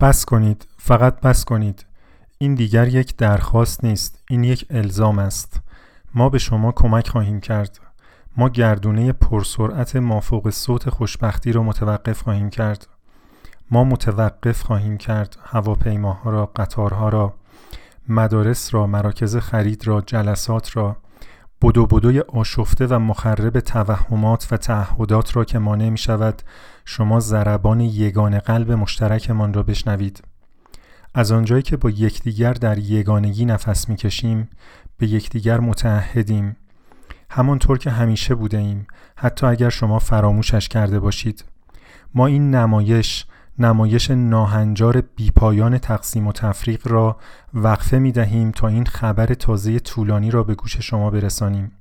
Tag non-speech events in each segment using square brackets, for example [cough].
بس کنید فقط بس کنید. این دیگر یک درخواست نیست این یک الزام است. ما به شما کمک خواهیم کرد. ما گردونه پرسرعت مافوق صوت خوشبختی را متوقف خواهیم کرد. ما متوقف خواهیم کرد هواپیماها را قطارها را مدارس را مراکز خرید را جلسات را. بدو بدوی آشفته و مخرب توهمات و تعهدات را که مانع می شود شما ضربان یگان قلب مشترکمان را بشنوید. از آنجایی که با یکدیگر در یگانگی نفس می‌کشیم به یکدیگر متعهدیم. همانطور که همیشه بوده ایم حتی اگر شما فراموشش کرده باشید. ما این نمایش نمایش ناهنجار بیپایان تقسیم و تفریق را وقفه می دهیم تا این خبر تازه طولانی را به گوش شما برسانیم.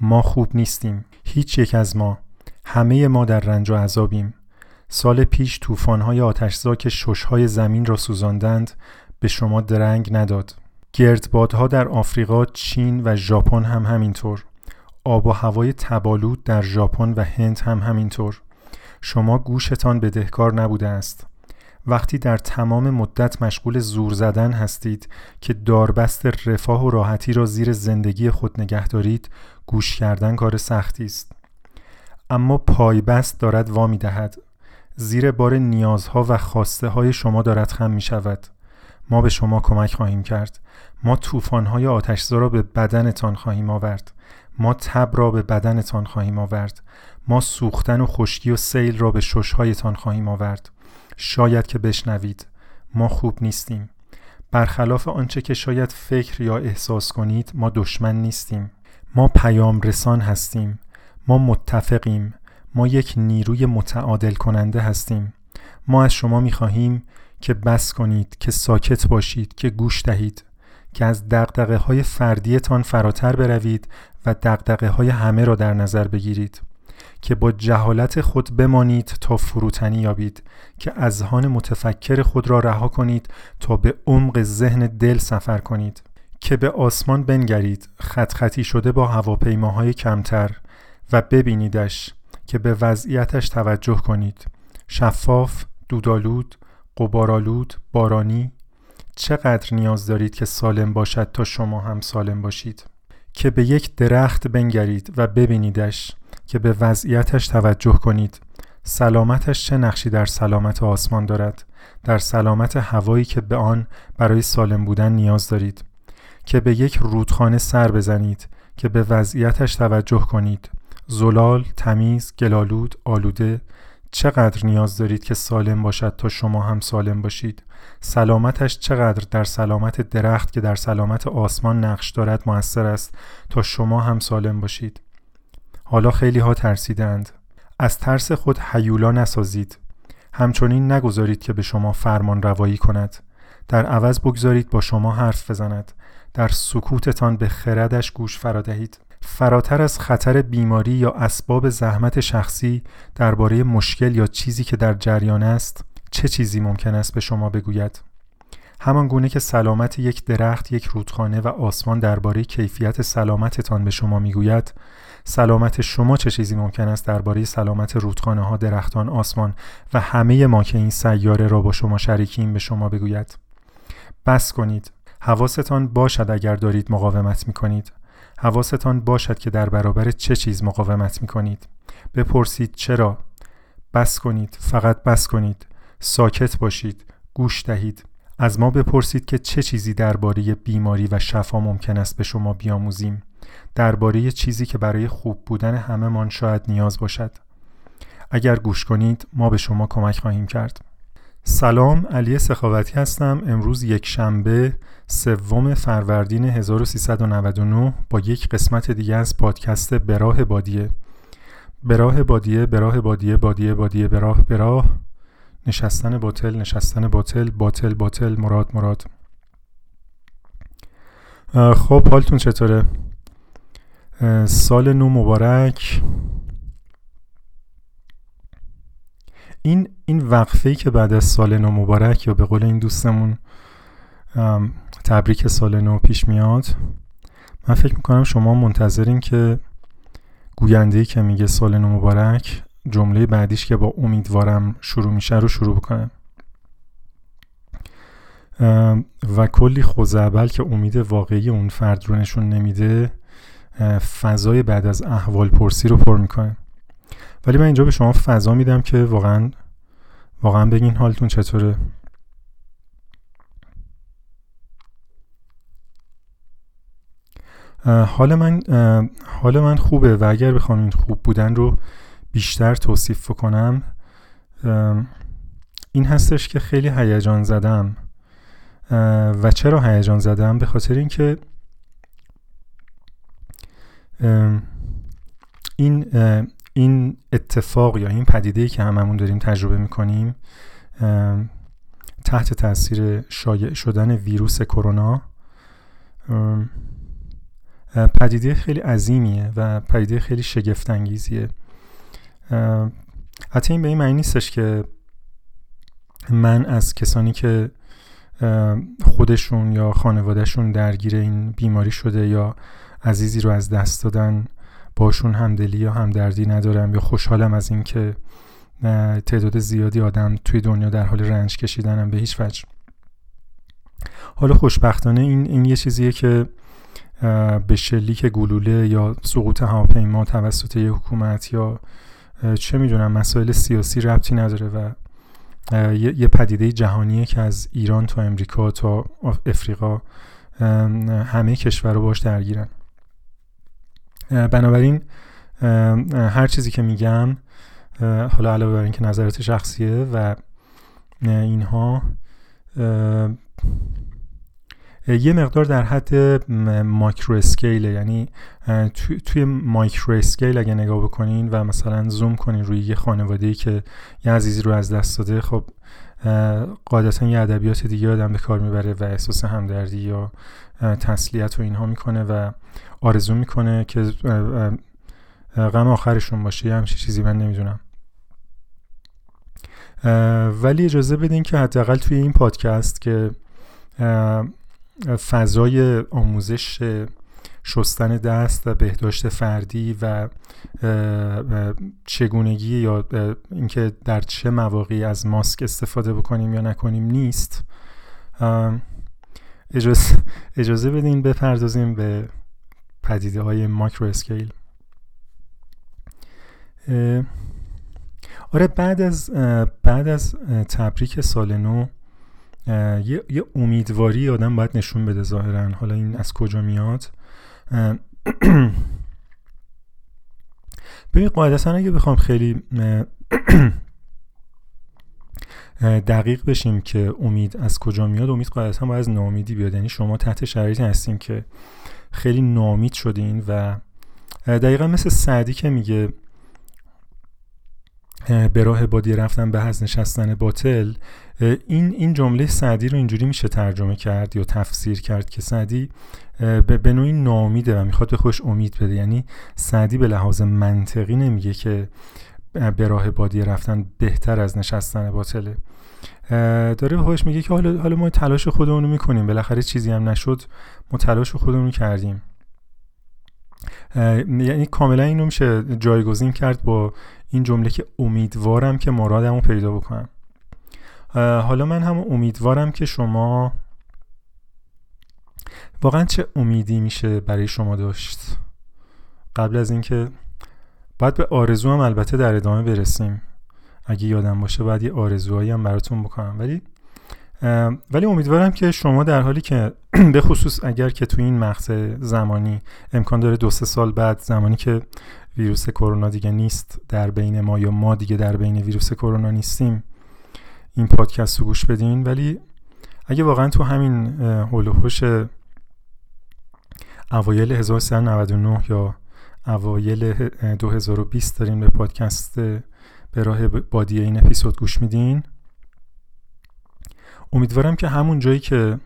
ما خوب نیستیم. هیچ یک از ما. همه ما در رنج و عذابیم. سال پیش طوفان‌های آتشزاک ششهای زمین را سوزاندند. به شما درنگ نداد. گردبادها در آفریقا، چین و ژاپن هم همینطور. آب و هوای تبالود در ژاپن و هند هم همینطور. شما گوشتان بدهکار نبوده است. وقتی در تمام مدت مشغول زور زدن هستید که داربست رفاه و راحتی را زیر زندگی خود نگه دارید گوش کردن کار سختی است. اما پایبست دارد وامی دهد. زیر بار نیازها و خواسته های شما دارد خم می شود. ما به شما کمک خواهیم کرد. ما طوفان‌های آتشزا را به بدنتان خواهیم آورد. ما تب را به بدنتان خواهیم آورد. ما سوختن و خشکی و سیل را به ششهایتان خواهیم آورد. شاید که بشنوید. ما خوب نیستیم. برخلاف آنچه که شاید فکر یا احساس کنید ما دشمن نیستیم. ما پیام رسان هستیم. ما متفقیم. ما یک نیروی متعادل کننده هستیم. ما از شما می خواهیم که بس کنید که ساکت باشید که گوش دهید که از دقدقه های فردیتان فراتر بروید و دقدقه های همه را در نظر بگیرید. که با جهالت خود بمانید تا فروتنی یابید که اذهان متفکر خود را رها کنید تا به عمق ذهن دل سفر کنید. که به آسمان بنگرید خط خطی شده با هواپیماهای کمتر و ببینیدش که به وضعیتش توجه کنید. شفاف، دودالود، قبارالود، بارانی چقدر نیاز دارید که سالم باشد تا شما هم سالم باشید؟ که به یک درخت بنگرید و ببینیدش که به وضعیتش توجه کنید. سلامتش چه نقشی در سلامت آسمان دارد؟ در سلامت هوایی که به آن برای سالم بودن نیاز دارید. که به یک رودخانه سر بزنید. که به وضعیتش توجه کنید. زلال، تمیز، گلالود، آلوده چقدر نیاز دارید که سالم باشد تا شما هم سالم باشید؟ سلامتش چقدر در سلامت درخت که در سلامت آسمان نقش دارد موثر است تا شما هم سالم باشید؟ حالا خیلی ها ترسیدند. از ترس خود حیولا نسازید. همچنین نگذارید که به شما فرمان روایی کند. در عوض بگذارید با شما حرف بزند. در سکوتتان به خردش گوش فرادهید. فراتر از خطر بیماری یا اسباب زحمت شخصی درباره مشکل یا چیزی که در جریان است چه چیزی ممکن است به شما بگوید؟ همان گونه که سلامت یک درخت یک رودخانه و آسمان درباره کیفیت سلامتتان به شما می‌گوید سلامت شما چه چیزی ممکن است درباره سلامت رودخانه ها درختان آسمان و همه ما که این سیاره را با شما شریکیم به شما بگوید؟ بس کنید. حواستان باشد اگر دارید مقاومت می کنید حواستان باشد که در برابر چه چیز مقاومت می کنید بپرسید چرا؟ بس کنید. فقط بس کنید. ساکت باشید. گوش دهید. از ما بپرسید که چه چیزی درباره بیماری و شفا ممکن است به شما بیاموزیم. درباره چیزی که برای خوب بودن همه شاید نیاز باشد. اگر گوش کنید ما به شما کمک خواهیم کرد. سلام علی سخاوتی هستم. امروز یک شنبه سوم فروردین 1399 با یک قسمت دیگه از پادکست براه بادیه. براه بادیه براه بادیه بادیه بادیه براه براه. نشستن باطل نشستن باطل باطل باطل مراد مراد. خب حالتون چطوره؟ سال نو مبارک. این این وقفه که بعد از سال نو مبارک یا به قول این دوستمون تبریک سال نو پیش میاد. من فکر می‌کنم شما منتظرین که گوینده که میگه سال نو مبارک جمله بعدیش که با امیدوارم شروع میشه رو شروع بکنم و کلی خوزعبل که امید واقعی اون فرد رو نشون نمیده فضای بعد از احوال پرسی رو پر می‌کنه. ولی من اینجا به شما فضا میدم که واقعا واقعا بگین حالتون چطوره. حال من حال من خوبه و اگر بخوام این خوب بودن رو بیشتر توصیف کنم این هستش که خیلی هیجان زدم. و چرا هیجان زدم؟ به خاطر اینکه این این اتفاق یا این پدیده که هممون داریم تجربه می‌کنیم تحت تاثیر شایع شدن ویروس کرونا پدیده خیلی عظیمیه و پدیده خیلی شگفت انگیزیه حتی این به این معنی نیستش که من از کسانی که خودشون یا خانوادهشون درگیر این بیماری شده یا عزیزی رو از دست دادن باشون همدلی یا همدردی ندارم یا خوشحالم از اینکه تعداد زیادی آدم توی دنیا در حال رنج کشیدنم به هیچ وجه. حالا خوشبختانه این, این یه چیزیه که به شلیک گلوله یا سقوط هواپیما توسط یه حکومت یا چه می‌دونم مسائل سیاسی ربطی نداره و یه پدیده جهانیه که از ایران تا امریکا تا افریقا همه کشور رو باش درگیرن. بنابراین هر چیزی که میگم حالا علاوه بر اینکه نظرات شخصیه و اینها یه مقدار در حد micro scale یعنی توی micro scale اگه نگاه بکنین و مثلا زوم کنین روی یه خانواده که یه عزیزی رو از دست داده خب قاعدتا یه ادبیات دیگه آدم به کار می‌بره و احساس همدردی یا تسلیت و اینها می‌کنه و آرزو می‌کنه که غم آخرشون باشه. یه همچین چیزی من نمی‌دونم. ولی اجازه بدین که حداقل توی این پادکست که فضای آموزش شستن دست و بهداشت فردی و چگونگی یا اینکه در چه مواقعی از ماسک استفاده بکنیم یا نکنیم نیست. اجازه, اجازه بدین بپردازیم به پدیده های ماکرو اسکیل. آره بعد از بعد از تبریک سال نو یه, یه امیدواری آدم باید نشون بده ظاهرا. حالا این از کجا میاد؟ [clears throat] ببین قاعدتا اگه بخوام خیلی [clears throat] دقیق بشیم که امید از کجا میاد. امید قاعدتا باید از ناامیدی بیاد. یعنی شما تحت شرایطی هستیم که خیلی نامید شدین و دقیقا مثل سعدی که میگه به راه بادی رفتن به هز نشستن باطل این این جمله سعدی رو اینجوری میشه ترجمه کرد یا تفسیر کرد که سعدی به نوعی نامیده و می‌خواد به خوش امید بده. یعنی سعدی به لحاظ منطقی نمیگه که به راه بادی رفتن بهتر از نشستن باطله. داره به خودش میگه که حالا حالا ما تلاش خودمون رو می‌کنیم. بالاخره چیزی هم نشد ما تلاش خودمون رو کردیم یعنی کاملا اینو میشه جایگزین کرد با این جمله که امیدوارم که مرادمو پیدا بکنم. حالا من هم امیدوارم که شما واقعا چه امیدی میشه برای شما داشت؟ قبل از اینکه باید به آرزو هم البته در ادامه برسیم. اگه یادم باشه باید یه آرزوهایی هم براتون بکنم. ولی ولی امیدوارم که شما در حالی که [clears throat] به خصوص اگر که تو این مقطع زمانی امکان داره دو سه سال بعد زمانی که ویروس کرونا دیگه نیست در بین ما یا ما دیگه در بین ویروس کرونا نیستیم این پادکست رو گوش بدین. ولی اگه واقعا تو همین هول و اوایل 1399 یا اوایل 2020 دارین به پادکست به راه بادی این اپیزود گوش میدین؟ امیدوارم که همون جایی که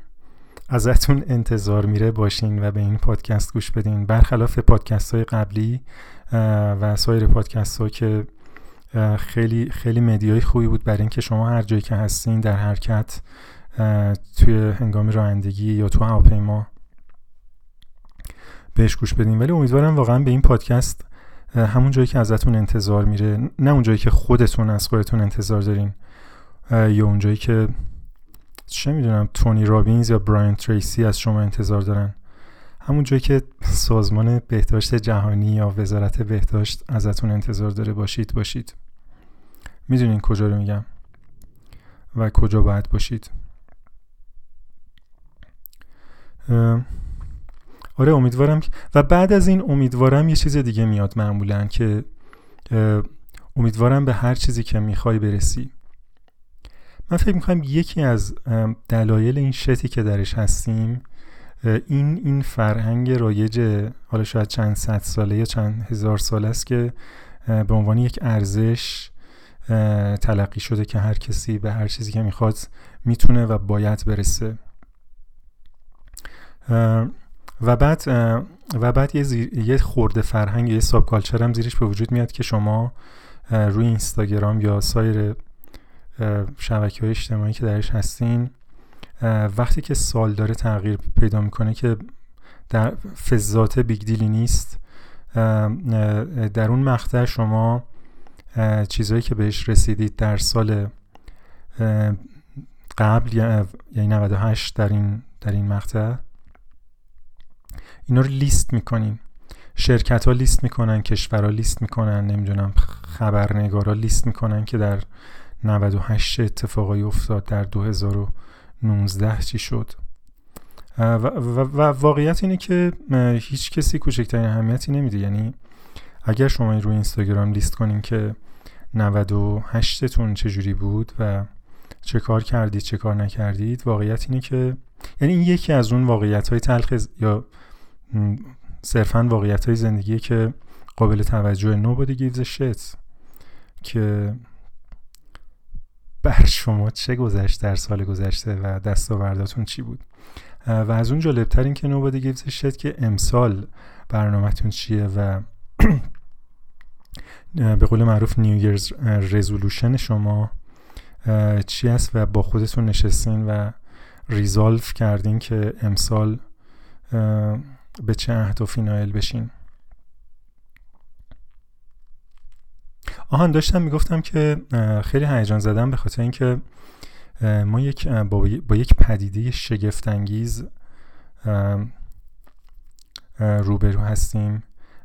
ازتون انتظار میره باشین و به این پادکست گوش بدین. برخلاف پادکست های قبلی و سایر پادکست ها که خیلی خیلی مدیای خوبی بود برای اینکه شما هر جایی که هستین در حرکت توی هنگام رانندگی یا تو هواپیما بهش گوش بدین. ولی امیدوارم واقعا به این پادکست همون جایی که ازتون انتظار میره. نه اون جایی که خودتون از خودتون انتظار دارین. یا اون جایی که چه می‌دونم تونی رابینز یا براین تریسی از شما انتظار دارن. همون جایی که سازمان بهداشت جهانی یا وزارت بهداشت ازتون انتظار داره باشید باشید. می‌دونین کجا رو میگم و کجا باید باشید. آره امیدوارم و بعد از این امیدوارم یه چیز دیگه میاد معمولا که امیدوارم به هر چیزی که می‌خوای برسی. من فکر می‌کنم یکی از دلایل این شتی که درش هستیم این این فرهنگ رایج حالا شاید چند صد ساله یا چند هزار ساله است که به عنوان یک ارزش تلقی شده که هر کسی به هر چیزی که می‌خواد می‌تونه و باید برسه. و بعد و بعد یه, یه خورده فرهنگ یه subculture هم زیرش به وجود میاد که شما روی اینستاگرام یا سایر شبکه های اجتماعی که درش هستین وقتی که سال داره تغییر پیدا می‌کنه که در فضات big deal ی نیست در اون مقطع شما چیزهایی که بهش رسیدید در سال قبل یعنی 98 در این در این مقطع اینا رو لیست می‌کنین. شرکت ها لیست می‌کنن کشورها لیست می‌کنن نمی‌دونم خبرنگارا لیست می‌کنن که در 98 اتفاقایی افتاد در 2019 چی شد. و, و, واقعیت اینه که هیچ کسی کوچکترین اهمیتی نمیده. یعنی اگر شما این روی اینستاگرام لیست کنین که 98 تون چجوری بود و چه کار کردید چه کار نکردید واقعیت اینه که یعنی این یکی از اون واقعیت های تلخ یا صرفا واقعیت های زندگی که قابل توجه nobody gives shit که بر شما چه گذشت در سال گذشته و دستاورداتون چی بود؟ و از اون جالبتر این که nobody gives shit که امسال برنامهتون چیه و [clears throat] به قول معروف نیو رزولوشن شما چی است و با خودتون نشستین و ریزالف کردین که امسال به چه اهدافی نایل بشین. آهان داشتم می‌گفتم که خیلی هیجان زدم به خاطر اینکه ما یک با, یک پدیده شگفتانگیز روبرو هستیم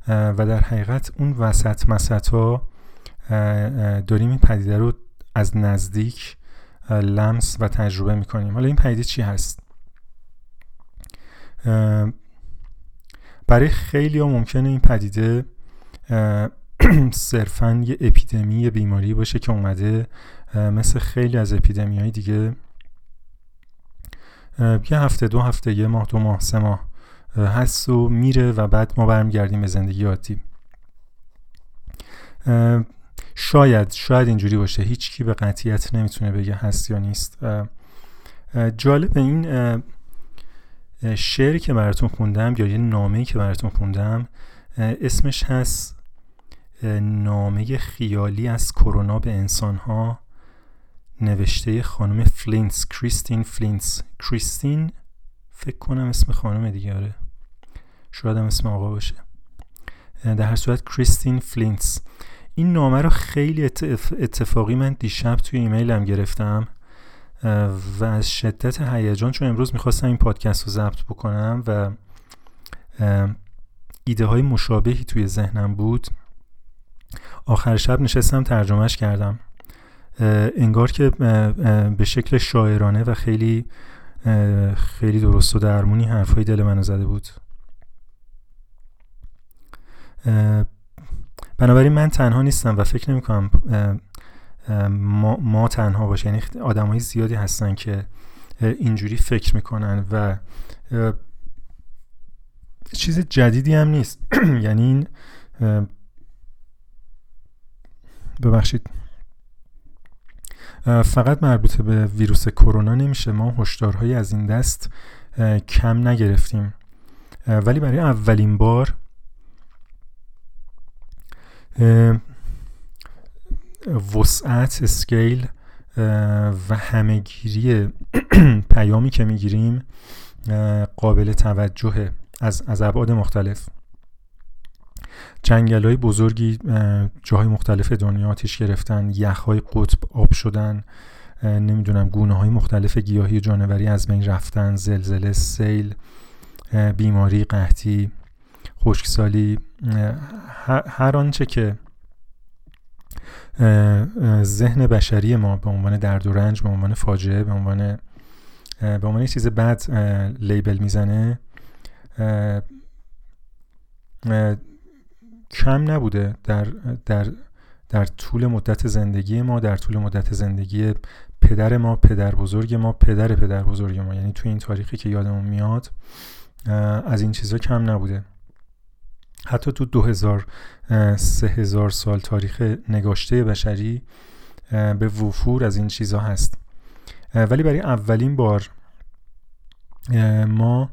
و در حقیقت اون وسط مسط ها داریم این پدیده رو از نزدیک لمس و تجربه می‌کنیم. حالا این پدیده چی هست؟ برای خیلی ها ممکنه این پدیده [clears throat] صرفا یه اپیدمی بیماری باشه که اومده مثل خیلی از اپیدمی های دیگه یه هفته دو هفته یه ماه دو ماه سه ماه هست و میره و بعد ما برمیگردیم به زندگی عادی. شاید شاید اینجوری باشه. هیچ کی به قطعیت نمی‌تونه بگه هست یا نیست. جالب این شعری که براتون خوندم یا یه نامه که براتون خوندم اسمش هست نامه خیالی از کرونا به انسانها نوشته خانم فلینس کریستین فلینس کریستین فکر کنم اسم خانم دیگه آره. شاید هم اسم آقا باشه. در هر صورت کریستین فلینس این نامه رو خیلی اتفاقی من دیشب توی ایمیلم گرفتم. و از شدت هیجان چون امروز می‌خواستم این پادکست رو ضبط بکنم و ایده های مشابهی توی ذهنم بود آخر شب نشستم ترجمهش کردم. انگار که به شکل شاعرانه و خیلی خیلی درست و درمونی حرفای دل منو زده بود. بنابراین من تنها نیستم و فکر نمی کنم ما, ما تنها باشه. یعنی آدم های زیادی هستن که اینجوری فکر می‌کنن و چیز جدیدی هم نیست. [clears throat] یعنی این ببخشید. فقط مربوط به ویروس کرونا نمیشه. ما هشدارهایی از این دست کم نگرفتیم. ولی برای اولین بار وسعت اسکیل و همهگیری [clears throat] پیامی که می‌گیریم قابل توجهه از از ابعاد مختلف. جنگل های بزرگی جاهای مختلف دنیا آتیش گرفتن یخ های قطب آب شدن نمی‌دونم گونه های مختلف گیاهی جانوری از بین رفتن زلزله سیل بیماری قحطی خشکسالی هر آنچه که ذهن بشری ما به عنوان درد و رنج به عنوان فاجعه به عنوان به عنوان چیز بد لیبل می‌زنه کم نبوده در در در طول مدت زندگی ما در طول مدت زندگی پدر ما پدر بزرگ ما پدر پدر بزرگ ما. یعنی تو این تاریخی که یادمون میاد از این چیزا کم نبوده. حتی تو دو هزار سه هزار سال تاریخ نگاشته بشری به وفور از این چیزا هست. ولی برای اولین بار ما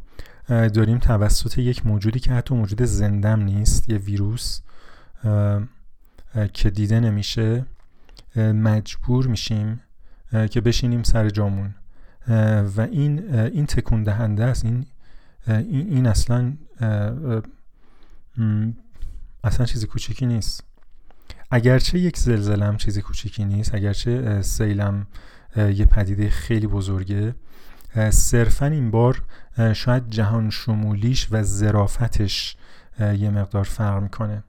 داریم توسط یک موجودی که حتی موجود زندم نیست یه ویروس که دیده نمیشه مجبور میشیم که بشینیم سر جامون. و این این تکون دهنده است. این این اصلا اصلا چیزی کوچیکی نیست. اگرچه یک زلزلم چیزی کوچیکی نیست اگرچه سیلم یه پدیده خیلی بزرگه صرفا این بار شاید جهان شمولیش و زرافتش یه مقدار فرق می‌کنه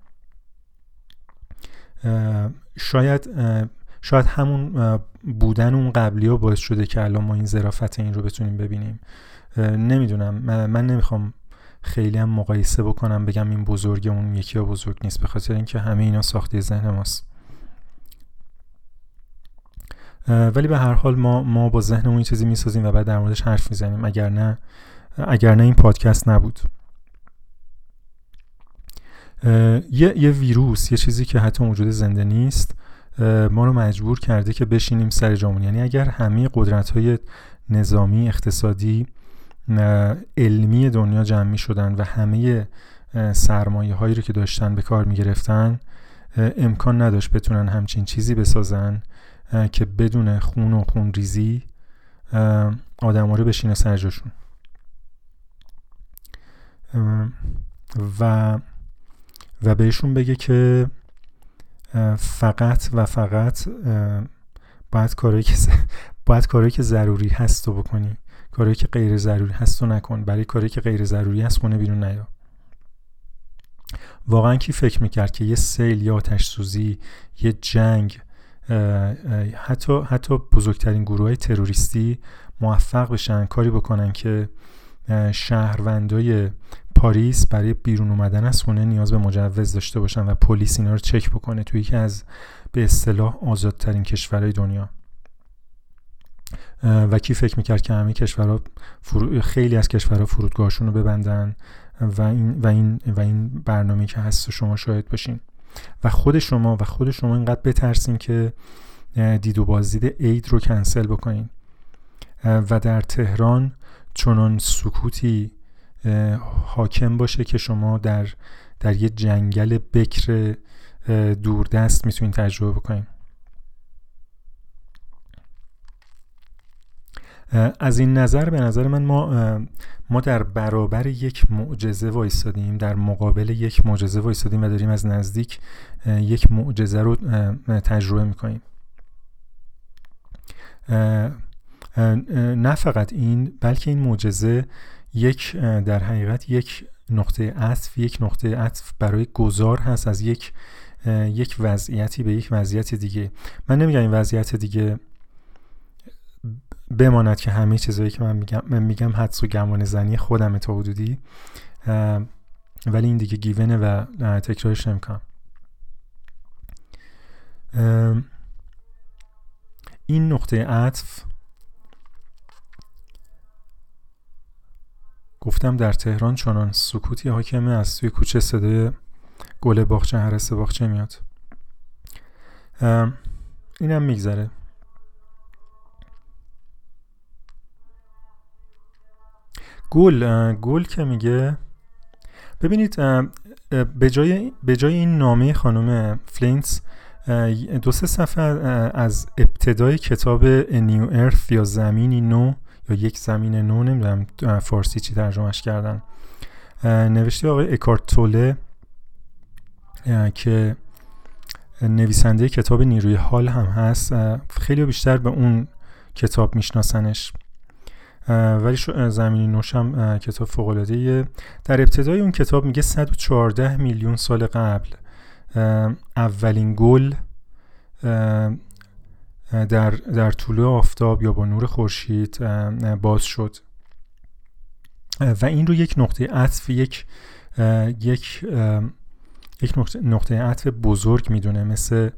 شاید شاید همون بودن اون قبلی ها باعث شده که الان ما این زرافت این رو بتونیم ببینیم. نمی‌دونم من نمی‌خوام خیلی هم مقایسه بکنم بگم این بزرگ اون یکی ها بزرگ نیست به خاطر اینکه همه اینا ساخته ذهن ماست. ولی به هر حال ما ما با ذهنمون این چیزی می‌سازیم و بعد در موردش حرف می‌زنیم. اگر نه اگر نه این پادکست نبود. یه،, یه ویروس یه چیزی که حتی موجود زنده نیست ما رو مجبور کرده که بشینیم سر جامون. یعنی اگر همه قدرت های نظامی اقتصادی علمی دنیا جمع می شدن و همه سرمایه هایی رو که داشتن به کار می گرفتن امکان نداشت بتونن همچین چیزی بسازن که بدون خون و خون ریزی آدم رو بشینه سر جاشون. و و بهشون بگه که فقط و فقط باید کارهایی که [laughs] باید کارهایی که ضروری هست رو بکنی. کاری که غیر ضروری هست رو نکن برای کاری که غیر ضروری هست خونه بیرون نیا. واقعا کی فکر می‌کرد که یه سیل یا آتش سوزی یه جنگ حتی حتی بزرگترین گروه های تروریستی موفق بشن کاری بکنن که شهروندای پاریس برای بیرون اومدن از خونه نیاز به مجوز داشته باشن و پلیس اینا رو چک بکنه توی یکی از به اصطلاح آزادترین کشورهای دنیا. و کی فکر می‌کرد که همه کشورها خیلی از کشورها فرودگاهشون رو ببندن و این و این و این برنامه که هست شما شاهد باشین. و خود شما و خود شما اینقدر بترسین که دید و بازدید عید رو کنسل بکنین. و در تهران چنان سکوتی حاکم باشه که شما در در یه جنگل بکر دوردست می‌تونین تجربه بکنین. از این نظر به نظر من ما ما در برابر یک معجزه وایستادیم در مقابل یک معجزه وایستادیم و داریم از نزدیک یک معجزه رو تجربه می‌کنیم. نه فقط این بلکه این معجزه یک در حقیقت یک نقطه عطف یک نقطه عطف برای گذار هست از یک یک وضعیتی به یک وضعیت دیگه. من نمیگم این وضعیت دیگه بماند که همه چیزایی که من میگم من میگم حدس و گمان زنی خودم تا حدودی. ولی این دیگه گیونه و تکرارش نمی‌کنم. این نقطه عطف گفتم در تهران چنان سکوتی حاکمه از توی کوچه صدای گل باغچه هرس باغچه میاد. اینم میگذره. گل گل که میگه. ببینید به جای, به جای این نامه خانم فلینتس دو سه صفحه از ابتدای کتاب New Earth یا زمینی نو یا یک زمین نو نمی‌دونم فارسی چی ترجمهش کردن نوشته آقای اکارتوله که نویسنده کتاب نیروی حال هم هست. خیلی بیشتر به اون کتاب میشناسنش. ولی زمینی نوشم کتاب فوقلاده در ابتدای اون کتاب میگه 114 میلیون سال قبل اولین گل در, در طلوع آفتاب یا با نور خورشید باز شد. و این رو یک نقطه عطف یک یک یک نقطه عطف بزرگ می‌دونه مثل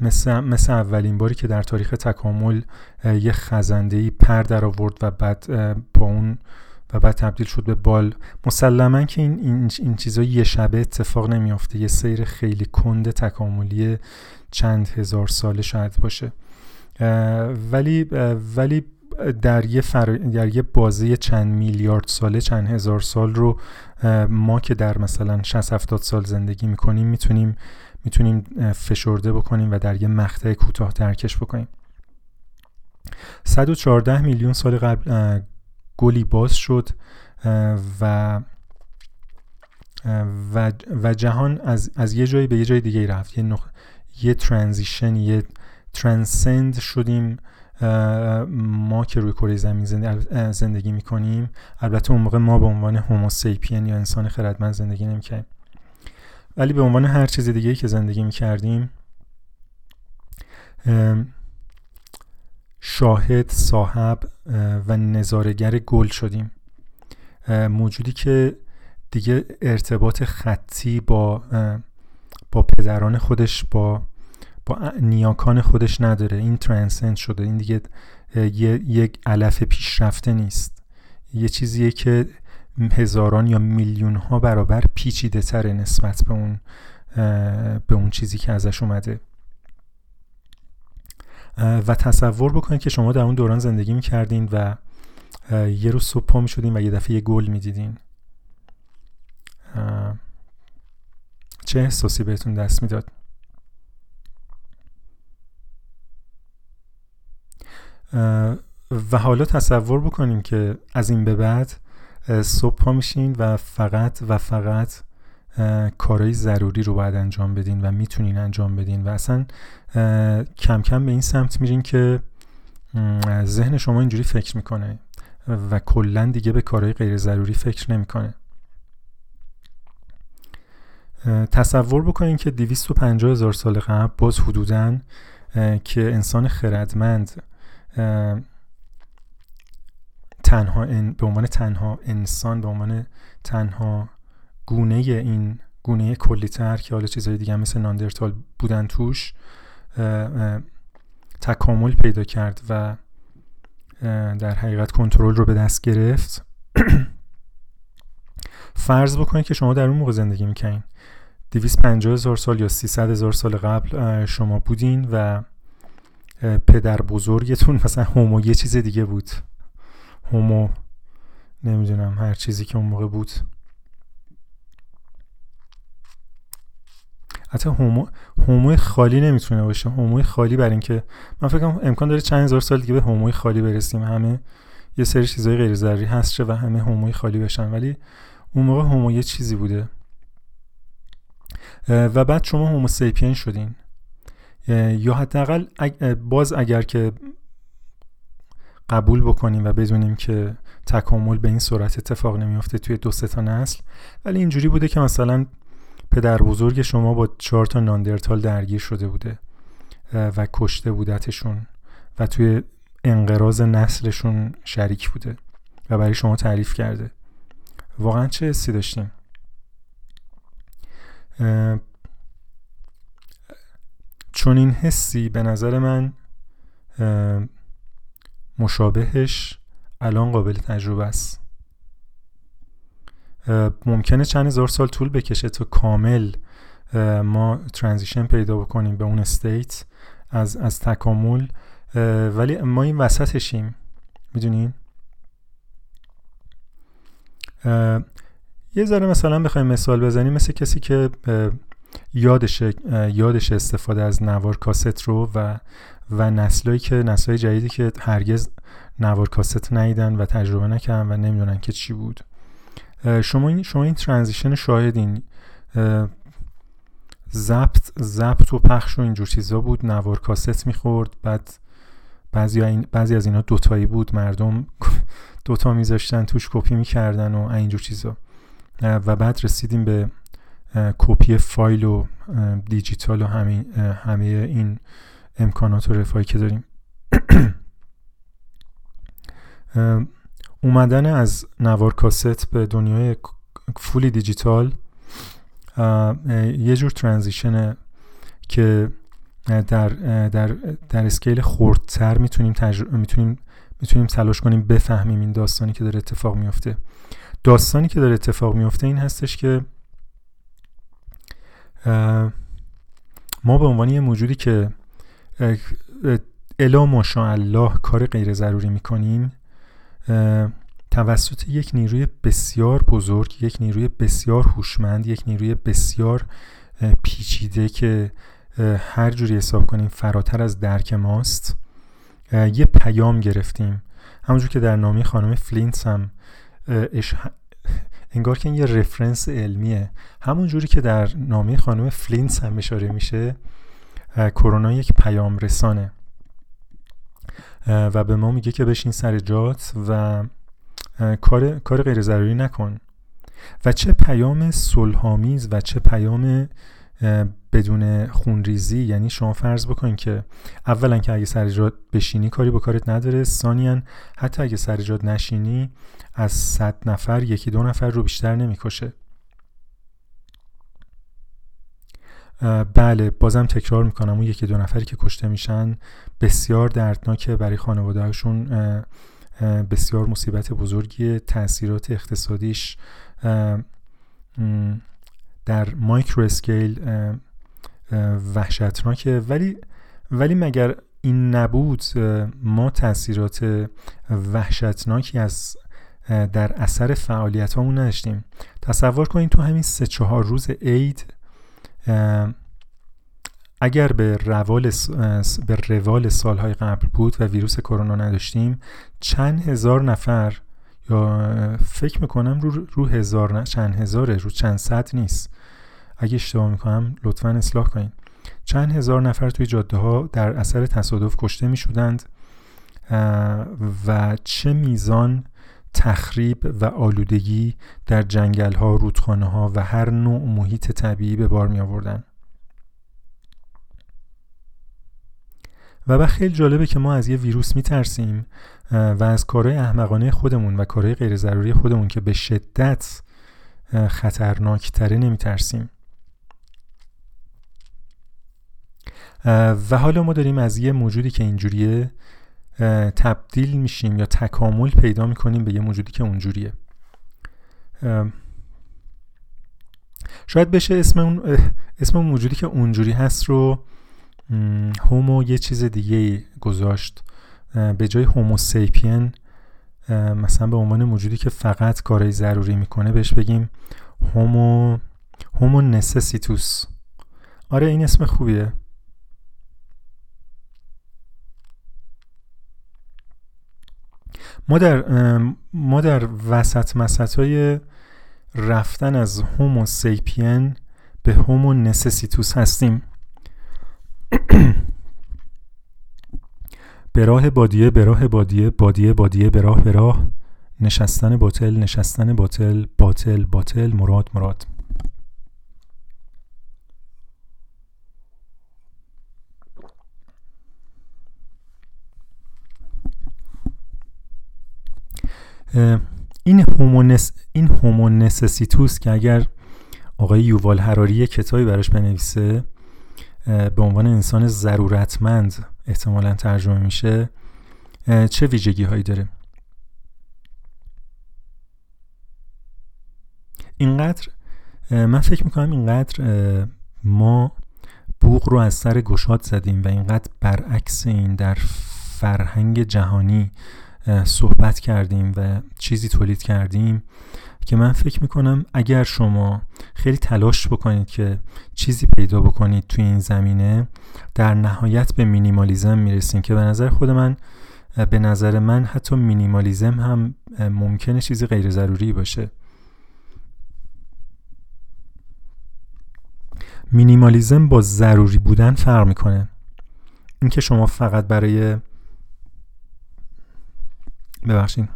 مثل, مثل اولین باری که در تاریخ تکامل یه خزنده ای پر در آورد و بعد با اون و بعد تبدیل شد به بال. مسلما که این, این, این چیزا یه شبه اتفاق نمیافته. یه سیر خیلی کند تکاملی چند هزار ساله شاید باشه. ولی ولی در یه, فر... در یه بازه چند میلیارد ساله چند هزار سال رو ما که در مثلا 60 70 سال زندگی می‌کنیم می‌تونیم می‌تونیم فشرده بکنیم و در یه مقطع کوتاه درکش بکنیم. 114 میلیون سال قبل گلی باز شد و و, و جهان از, از یه جایی به یه جای دیگه رفت. یه, نخ... یه ترانزیشن یه ترانسند شدیم. ما که روی کره زمین زندگی می‌کنیم البته اون موقع ما به عنوان هوموسیپین یا انسان خردمند زندگی نمی‌کنیم ولی به عنوان هر چیز دیگه که زندگی می‌کردیم شاهد صاحب و نظارگر گل شدیم. موجودی که دیگه ارتباط خطی با با پدران خودش با با نیاکان خودش نداره. این ترانسنت شده. این دیگه یک علف پیشرفته نیست. یه چیزیه که هزاران یا میلیون ها برابر پیچیده تره نسبت به اون به اون چیزی که ازش اومده. و تصور بکنید که شما در اون دوران زندگی می‌کردین و یه روز صبح پا می‌شدین و یه دفعه یه گل می‌دیدین. چه احساسی بهتون دست می‌داد؟ و حالا تصور بکنیم که از این به بعد صبح پا میشین و فقط و فقط کارهای ضروری رو باید انجام بدین و می‌تونین انجام بدین و اصلا کم کم به این سمت میرین که ذهن شما اینجوری فکر می‌کنه و کلا دیگه به کارهای غیر ضروری فکر نمی‌کنه. تصور بکنین که 250 هزار سال قبل باز حدودن که انسان خردمند تنها به عنوان تنها انسان به عنوان تنها گونه این گونه کلیتر که حالا چیزهای دیگه مثل ناندرتال بودن توش تکامل پیدا کرد و در حقیقت کنترل رو به دست گرفت. [clears throat] فرض بکنید که شما در اون موقع زندگی می‌کنین 250 هزار سال یا 300 هزار سال قبل شما بودین و پدر بزرگتون مثلا هومو یه چیز دیگه بود. هومو نمی‌دونم هر چیزی که اون موقع بود. حتی هومو هوموی خالی نمی‌تونه باشه. هوموی خالی بر اینکه من فکر کنم امکان داره چند هزار سال دیگه به هوموی خالی برسیم. همه یه سری چیزای غیر ضروری هست چه و همه هوموی خالی بشن. ولی اون موقع هومو یه چیزی بوده. و بعد شما هومو سیپین شدین. یا حداقل باز اگر که قبول بکنیم و بدونیم که تکامل به این صورت اتفاق نمیافته توی دو تا نسل. ولی اینجوری بوده که مثلا پدر بزرگ شما با چهار تا ناندرتال درگیر شده بوده و کشته بودتشون و توی انقراض نسلشون شریک بوده و برای شما تعریف کرده. واقعا چه حسی داشتیم چون این حسی به نظر من مشابهش الان قابل تجربه است. ممکنه چند هزار سال طول بکشه تا کامل ما ترانزیشن پیدا بکنیم به اون استیت از, از تکامل. ولی ما این وسطشیم. می‌دونین یه ذره مثلا بخوایم مثال بزنیم مثل کسی که یادش یادش استفاده از نوار کاست رو و و نسلایی که نسلای جدیدی که هرگز نوار کاست ندیدن و تجربه نکردن و نمی‌دونن که چی بود. شما این شما این transition شاهدین ضبط ضبط و پخش و اینجور چیزا بود. نوار کاست می‌خورد بعد بعضی, این بعضی از اینا دوتایی بود. مردم دوتا میذاشتن توش کپی می‌کردن و اینجور چیزا. و بعد رسیدیم به copy file و دیجیتال و همه, همه این امکانات و رفاهی که داریم. [clears throat] اومدن از نوار کاست به دنیای فولی دیجیتال یه جور ترانزیشنه که در در در اسکیل خردتر می‌تونیم می‌تونیم می‌تونیم تلاش کنیم بفهمیم این داستانی که داره اتفاق میفته داستانی که داره اتفاق میفته این هستش که ما به عنوان یه موجودی که الا ماشاءالله کار غیر ضروری می‌کنیم توسط یک نیروی بسیار بزرگ یک نیروی بسیار هوشمند یک نیروی بسیار پیچیده که هر جوری حساب کنیم فراتر از درک ماست یه پیام گرفتیم. همونجور که در نامی خانم فلینتس هم انگار که این یه رفرنس علمیه. همون جوری که در نامی خانم فلینتس هم اشاره میشه کرونا یک پیام رسانه. و به ما میگه که بشین سر جات و کار کار غیر ضروری نکن. و چه پیام صلحآمیز و چه پیام بدون خونریزی یعنی شما فرض بکنید که اولا که اگه سر بشینی کاری با کارت نداره ثانیا حتی اگه سر نشینی از صد نفر یکی دو نفر رو بیشتر نمی‌کشه. بله بازم تکرار می‌کنم اون یکی دو نفری که کشته میشن بسیار دردناکه برای خانوادهشون بسیار مصیبت بزرگی تاثیرات اقتصادیش در مایکرو اسکیل وحشتناکه ولی ولی مگر این نبود ما تاثیرات وحشتناکی از در اثر فعالیت همون نداشتیم؟ تصور کنید تو همین سه چهار روز عید اگر به روال, به روال سالهای قبل بود و ویروس کرونا نداشتیم چند هزار نفر یا فکر می‌کنم رو, رو هزار نه چند هزاره رو چند صد نیست. اگه اشتباه می‌کنم لطفا اصلاح کنید چند هزار نفر توی جاده ها در اثر تصادف کشته می شدند و چه میزان تخریب و آلودگی در جنگل ها، رودخانه ها و هر نوع محیط طبیعی به بار می آوردن. و بعد خیلی جالبه که ما از یه ویروس می ترسیم و از کارهای احمقانه خودمون و کارهای غیر ضروری خودمون که به شدت خطرناکتره نمی ترسیم. و حالا ما داریم از یه موجودی که اینجوریه تبدیل میشیم یا تکامل پیدا می‌کنیم به یه موجودی که اونجوریه. شاید بشه اسم اون اسم موجودی که اونجوری هست رو هومو یه چیز دیگه گذاشت. به جای هومو سیپین مثلا به عنوان موجودی که فقط کارهای ضروری می‌کنه بهش بگیم هومو هومو نسسیتوس. آره این اسم خوبیه. ما در ما در وسط مسط های رفتن از هومو سیپین به هومو نسسیتوس هستیم. [clears throat] به راه بادیه به راه بادیه بادیه بادیه به راه به راه. نشستن باطل نشستن باطل باطل باطل مراد مراد. این هومونس این هومونسسیتوس که اگر آقای یووال هراری کتابی براش بنویسه به عنوان انسان ضرورتمند احتمالا ترجمه میشه چه ویژگی هایی داره؟ اینقدر من فکر می‌کنم اینقدر ما بوغ رو از سر گشاد زدیم و اینقدر برعکس این در فرهنگ جهانی صحبت کردیم و چیزی تولید کردیم که من فکر می‌کنم اگر شما خیلی تلاش بکنید که چیزی پیدا بکنید توی این زمینه در نهایت به مینیمالیزم می‌رسیم که به نظر خود من به نظر من حتی مینیمالیزم هم ممکنه چیزی غیر ضروری باشه. مینیمالیزم با ضروری بودن فرق می‌کنه. اینکه شما فقط برای ببخشید.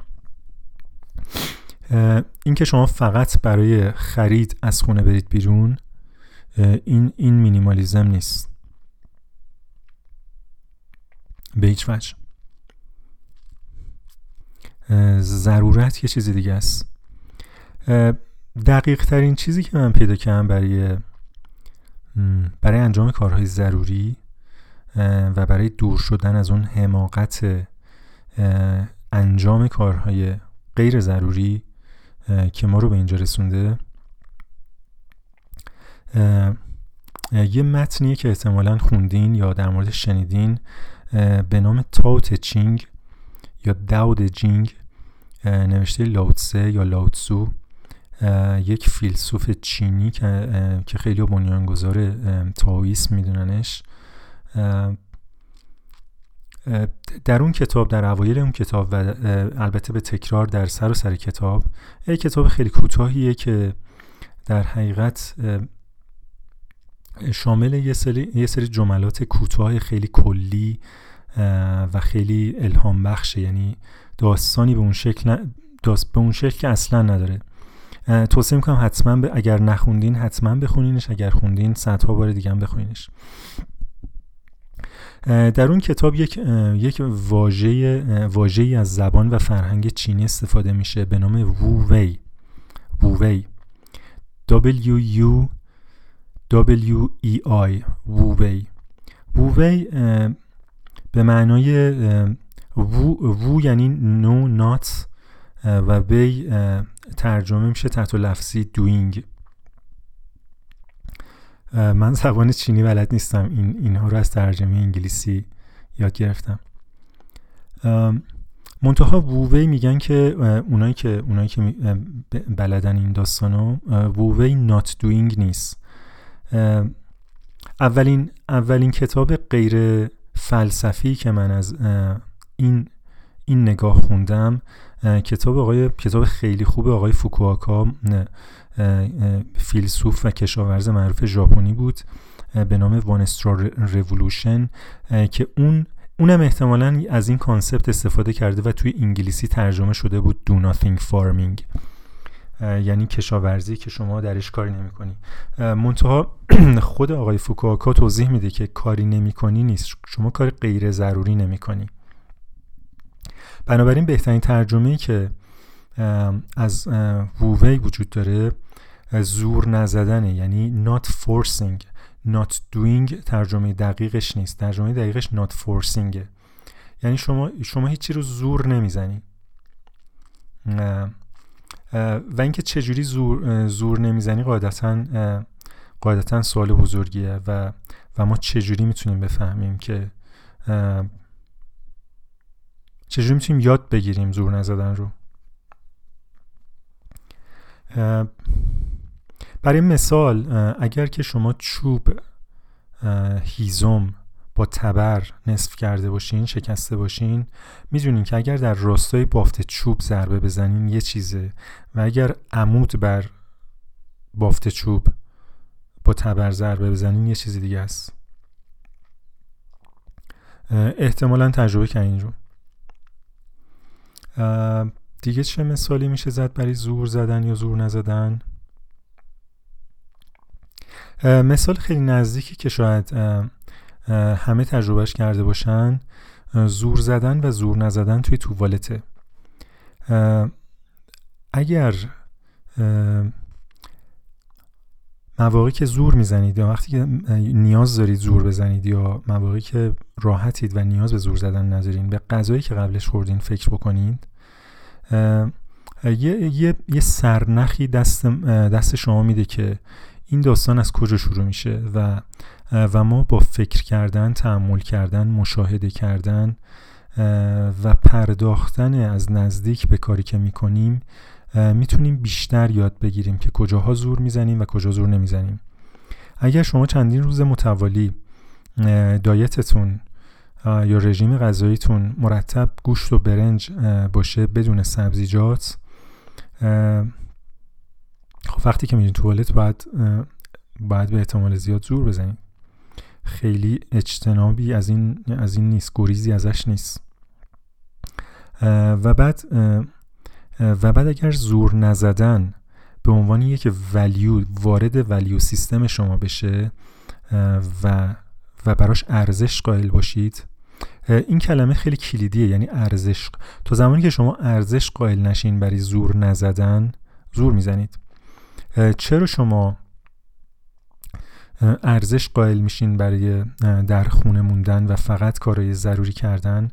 این که شما فقط برای خرید از خونه برید بیرون این این مینیمالیزم نیست. به هیچ وجه. ضرورت یه چیز دیگه است. دقیق ترین چیزی که من پیدا کردم برای برای انجام کارهای ضروری و برای دور شدن از اون حماقت انجام کارهای غیر ضروری که ما رو به اینجا رسونده. یه متنیه که احتمالا خوندین یا در مورد شنیدین به نام تاوت چینگ یا داود جینگ. نوشته لاوتسه یا لاوتسو یک فیلسوف چینی که, که خیلی بنیانگذار تاویسم میدوننش. در اون کتاب در اوایل اون کتاب و البته به تکرار در سر و سر کتاب یک کتاب خیلی کوتاهیه که در حقیقت شامل یه سری, یه سری جملات کوتاه خیلی کلی و خیلی الهام بخشه. یعنی داستانی به اون شکل داست به اون شکل که اصلا نداره. توصیه می‌کنم حتما اگر نخوندین حتما بخونینش. اگر خوندین صدها بار دیگه هم بخونینش. در اون کتاب یک یک واژه واژه‌ای از زبان و فرهنگ چینی استفاده میشه به نام وو وی وو وی W U W E I وو وی وو وی به معنای وو, وو یعنی نو نات و وی ترجمه میشه تحت لفظی دوینگ. من زبان چینی بلد نیستم. این اینها رو از ترجمه انگلیسی یاد گرفتم. منتها وووی میگن که اونایی که اونایی که بلدن این داستانو وووی نات دوینگ نیست. اولین اولین کتاب غیر فلسفی که من از این این نگاه خوندم کتاب آقای کتاب خیلی خوب آقای فوکواکا فیلسوف و کشاورز معروف ژاپنی بود به نام One-Straw Revolution که اون اونم احتمالا از این concept استفاده کرده و توی انگلیسی ترجمه شده بود do nothing farming. یعنی کشاورزی که شما درش کاری نمی کنی. منتها [clears throat] خود آقای فوکواکا توضیح میده که کاری نمی کنی نیست. شما کار غیر ضروری نمی کنی. بنابراین بهترین ترجمه که از وووی وجود داره زور نزدنه یعنی not forcing not doing ترجمه دقیقش نیست. ترجمه دقیقش not forcing. یعنی شما شما هیچی رو زور نمی‌زنی. و اینکه چجوری زور, زور نمی‌زنی قاعدتا قاعدتا سوال بزرگیه و و ما چجوری می‌تونیم بفهمیم که چجوری می‌تونیم یاد بگیریم زور نزدن رو؟ برای مثال اگر که شما چوب هیزم با تبر نصف کرده باشین شکسته باشین می‌دونین که اگر در راستای بافت چوب ضربه بزنین یه چیزه. و اگر عمود بر بافت چوب با تبر ضربه بزنین یه چیز دیگه است. احتمالا تجربه کردین رو. دیگه چه مثالی میشه زد برای زور زدن یا زور نزدن؟ مثال خیلی نزدیکی که شاید همه تجربهش کرده باشن زور زدن و زور نزدن توی توالته. اگر مواقعی که زور می‌زنید یا وقتی که نیاز دارید زور بزنید یا مواقعی که راحتید و نیاز به زور زدن ندارین به غذایی که قبلش خوردین فکر بکنید یه, یه،, یه سرنخی دست, دست شما میده که این داستان از کجا شروع میشه و و ما با فکر کردن تحمل کردن مشاهده کردن و پرداختن از نزدیک به کاری که می‌کنیم می‌تونیم بیشتر یاد بگیریم که کجاها زور می‌زنیم و کجا زور نمی‌زنیم. اگر شما چندین روز متوالی دایتتون یا رژیم غذاییتون مرتب گوشت و برنج باشه بدون سبزیجات خب وقتی که میرین توالت باید باید به احتمال زیاد زور بزنید خیلی اجتنابی از این از این نیست گریزی ازش نیست. و بعد و بعد اگر زور نزدن به عنوان یک ولیو وارد ولیو سیستم شما بشه و و براش ارزش قائل باشید این کلمه خیلی کلیدیه یعنی ارزش تا زمانی که شما ارزش قائل نشین برای زور نزدن زور می‌زنید. چرا شما ارزش قائل میشین برای در خونه موندن و فقط کارهای ضروری کردن؟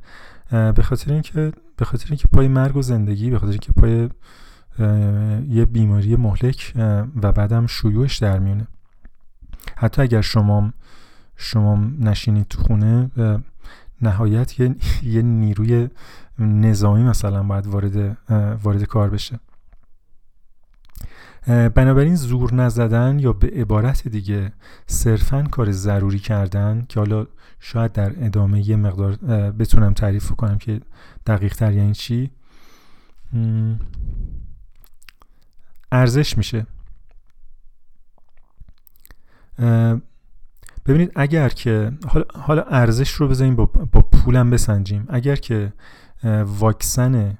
به خاطر اینکه به خاطر اینکه پای مرگ و زندگی به خاطر اینکه پای یه بیماری مهلک و بعدم شیوعش در میونه حتی اگر شما شما نشینید تو خونه نهایت یه, یه نیروی نظامی مثلا باید وارد وارد کار بشه. بنابراین زور نزدن یا به عبارت دیگه صرفا کار ضروری کردن که حالا شاید در ادامه یه مقدار بتونم تعریف کنم که دقیق تر یعنی چی؟ ارزش میشه. ببینید اگر که حالا ارزش رو بزنیم با, با پولم بسنجیم. اگر که واکسن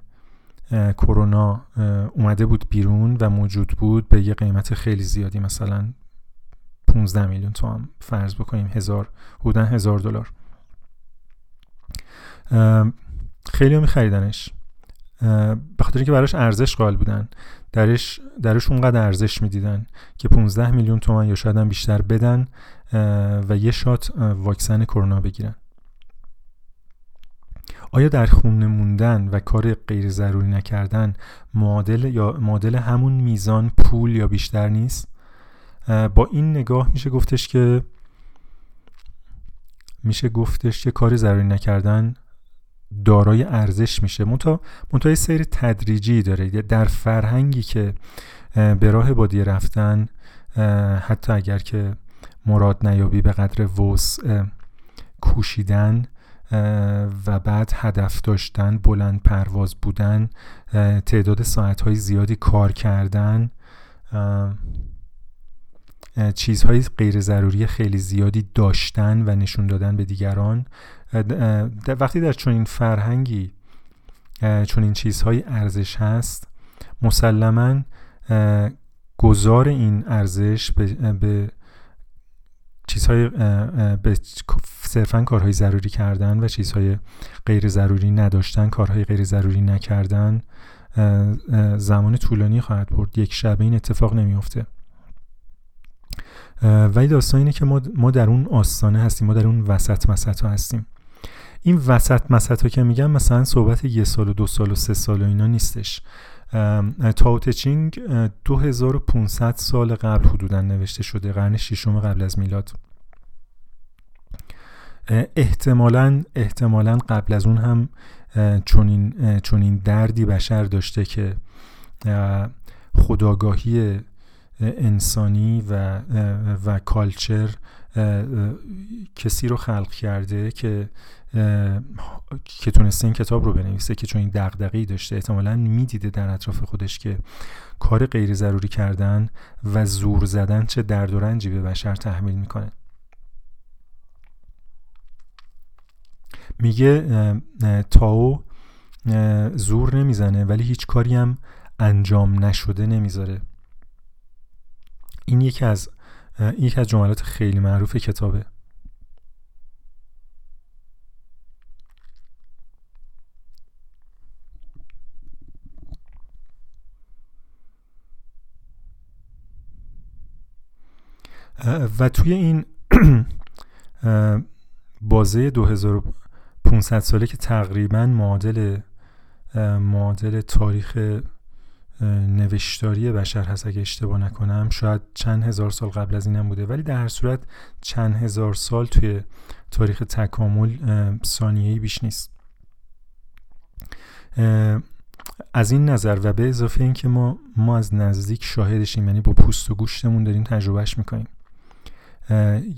کرونا اومده بود بیرون و موجود بود به یه قیمت خیلی زیادی مثلا 15 میلیون تومن فرض بکنیم هزار حدودا هزار دلار. خیلی هم میخریدنش. به خاطر اینکه براش ارزش قائل بودن. درش درش اونقدر ارزش می‌دیدن که 15 میلیون تومن یا شاید هم بیشتر بدن. و یه شات واکسن کرونا بگیرن. آیا در خونه موندن و کار غیر ضروری نکردن معادل یا معادل همون میزان پول یا بیشتر نیست؟ با این نگاه میشه گفتش که میشه گفتش که کار ضروری نکردن دارای ارزش میشه. منتها منتها سیر تدریجی داره. در فرهنگی که به راه بادیه رفتن حتی اگر که مراد نیابی به قدر وسع کوشیدن و بعد هدف داشتن بلند پرواز بودن تعداد ساعتهای زیادی کار کردن چیزهای غیر ضروری خیلی زیادی داشتن و نشون دادن به دیگران. وقتی در چنین فرهنگی چنین چیزهای ارزش هست مسلما گذار این ارزش به چیزهای به صرفا کارهای ضروری کردن و چیزهای غیر ضروری نداشتن کارهای غیر ضروری نکردن زمان طولانی خواهد برد. یک شبه این اتفاق نمیافته. ولی داستان اینه که ما, ما در اون آستانه هستیم ما در اون وسط مسط هستیم. این وسط مسط که میگم مثلا صحبت یه سال و دو سال و سه سال و اینا نیستش. تاوتچینگ 2500 سال قبل حدودا نوشته شده قرن ششم قبل از میلاد. احتمالا احتمالا قبل از اون هم چونین چونین دردی بشر داشته که خداگاهی انسانی و و کالچر کسی رو خلق کرده که که تونسته این کتاب رو بنویسه که چون این دغدغه‌ای داشته احتمالا می‌دیده در اطراف خودش که کار غیر ضروری کردن و زور زدن چه درد و رنجی به بشر تحمیل می‌کنه. میگه تاو زور نمی‌زنه ولی هیچ کاری هم انجام نشده نمی‌ذاره. این یکی از یکی از جملات خیلی معروف کتابه. و توی این [clears throat] بازه 2500 ساله که تقریبا معادل معادل تاریخ نوشتاری بشر هست اگه اشتباه نکنم شاید چند هزار سال قبل از اینم بوده. ولی در هر صورت چند هزار سال توی تاریخ تکامل ثانیه‌ای بیش نیست. از این نظر و به اضافه اینکه ما ما از نزدیک شاهدشیم یعنی با پوست و گوشتمون داریم تجربهش می‌کنیم.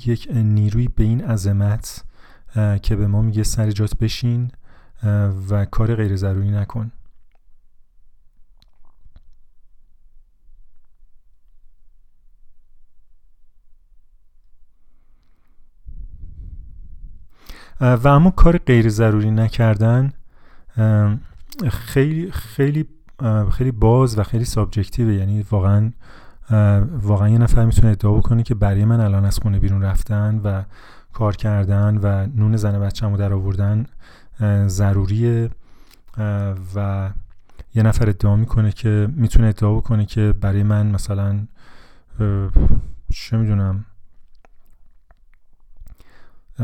یک نیروی به این عظمت که به ما میگه سر جات بشین و کار غیر ضروری نکن. و اما کار غیر ضروری نکردن خیلی خیلی خیلی باز و خیلی سابجکتیوه. یعنی واقعا واقعا یه نفر می‌تونه ادعا بکنه که برای من الان از خونه بیرون رفتن و کار کردن و نون زن بچه‌مو در آوردن ضروریه. و یه نفر ادعا می‌کنه که می‌تونه ادعا بکنه که برای من مثلا چه می‌دونم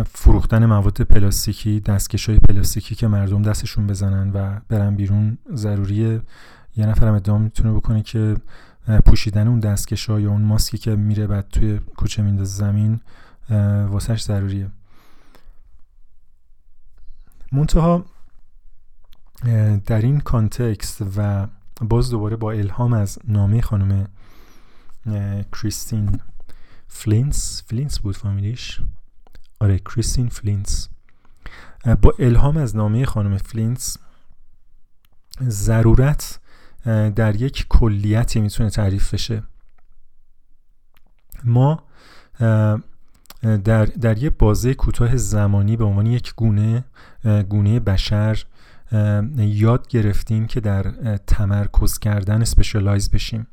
فروختن مواد پلاستیکی دستکش های پلاستیکی که مردم دستشون بزنن و برن بیرون ضروریه. یه نفر هم ادعا می‌تونه بکنه که پوشیدن اون دستکش یا اون ماسکی که میره بعد توی کوچه میندازه زمین واسه‌ش ضروریه. منتها در این context و باز دوباره با الهام از نامه خانم کریستین فلینس فلینس بود فامیلیش؟ آره کریستین فلینس. با الهام از نامه خانم فلینس ضرورت در یک کلیتی می‌تونه تعریف بشه. ما در, در یک بازه کوتاه زمانی به عنوان یک گونه گونه بشر یاد گرفتیم که در تمرکز کردن specialize بشیم.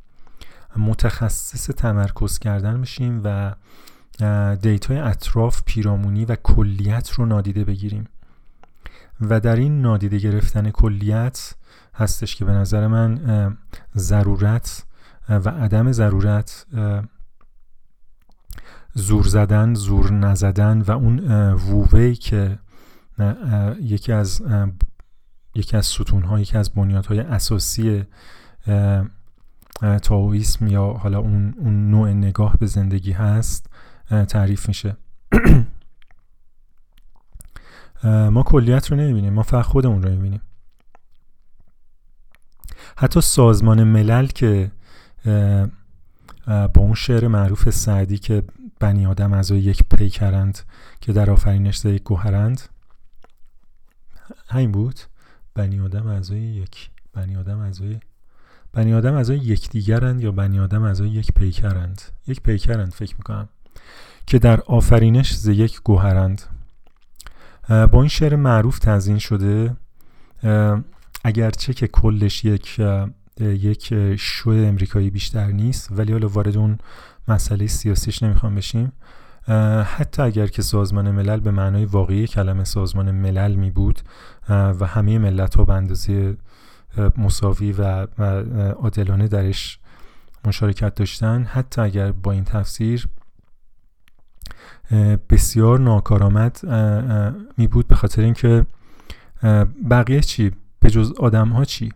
متخصص تمرکز کردن بشیم و دیتای اطراف پیرامونی و کلیت رو نادیده بگیریم. و در این نادیده گرفتن کلیت هستش که به نظر من ضرورت و عدم ضرورت زور زدن زور نزدن و اون وووی که یکی از یکی از ستون یکی از بنیادهای اساسی تاویسم یا حالا اون, اون نوع نگاه به زندگی هست تعریف میشه. [clears throat] ما کلیت رو نمی‌بینیم ما فقط خودمون رو می‌بینیم. حتی سازمان ملل که با اون شعر معروف سعدی که بنی آدم از یک پیکرند که در آفرینش یک گوهرند. همین بود. بنی آدم اعضای یک بنی آدم اعضای بنی آدم اعضای یکدیگرند یا بنی آدم اعضای یک پیکرند؟ یک پیکرند فکر می‌کنم که در آفرینش ز یک گوهرند. با این شعر معروف تزین شده اگرچه که کلش یک یک شو امریکایی بیشتر نیست ولی حالا وارد اون مسئله سیاسیش نمی‌خوام بشیم. حتی اگر که سازمان ملل به معنای واقعی کلمه سازمان ملل می بود و همه ملت ها به اندازه مساوی و عادلانه درش مشارکت داشتن حتی اگر با این تفسیر بسیار ناکارآمد می بود به خاطر اینکه بقیه چی؟ به جز آدم ها چی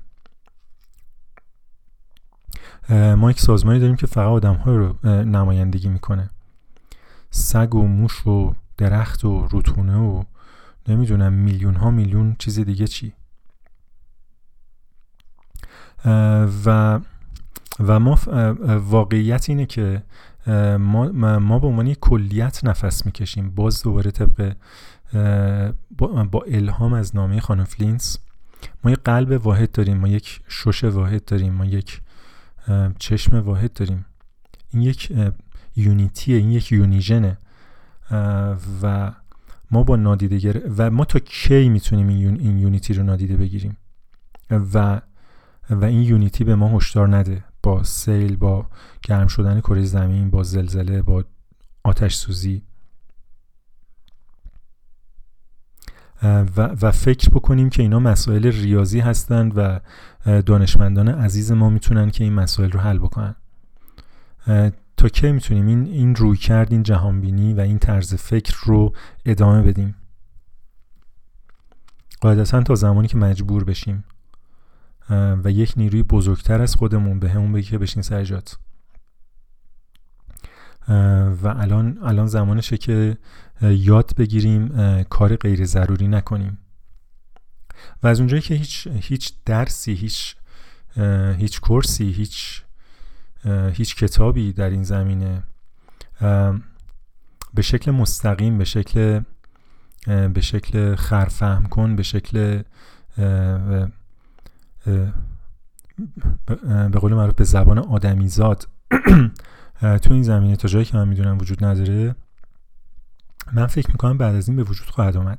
ما یک سازمانی داریم که فقط آدم رو نمایندگی می‌کنه. سگ و موش و درخت و روتونه و نمی‌دونم میلیون ها میلیون چیز دیگه چی؟ و و ما واقعیت اینه که ما, ما به عنوان کلیت نفس می‌کشیم. باز دوباره طبق با الهام از نامه خانم فلینس ما یک قلب واحد داریم ما یک شش واحد داریم ما یک چشم واحد داریم. این یک unity ه این یک unison ه. و ما با نادیده و ما تا کی می‌تونیم این, این یونیتی رو نادیده بگیریم؟ و و این یونیتی به ما هشدار نده. با سیل با گرم شدن کره زمین با زلزله با آتش سوزی. و, و فکر بکنیم که اینا مسائل ریاضی هستند و دانشمندان عزیز ما می‌تونن که این مسائل رو حل بکنن. تا کی می‌تونیم این این روی کرد این جهانبینی و این طرز فکر رو ادامه بدیم؟ قاعدتا تا زمانی که مجبور بشیم. و یک نیروی بزرگتر از خودمون به همون بگی که بشین سرجات و الان الان زمانشه که یاد بگیریم کار غیر ضروری نکنیم. و از اونجایی که هیچ هیچ درسی هیچ هیچ کورسی هیچ هیچ کتابی در این زمینه به شکل مستقیم به شکل به شکل خرفهم کن به شکل به قول معروف به زبان آدمیزاد. [clears throat] تو این زمینه تا جایی که من می‌دونم وجود نداره من فکر می‌کنم بعد از این به وجود خواهد آمد.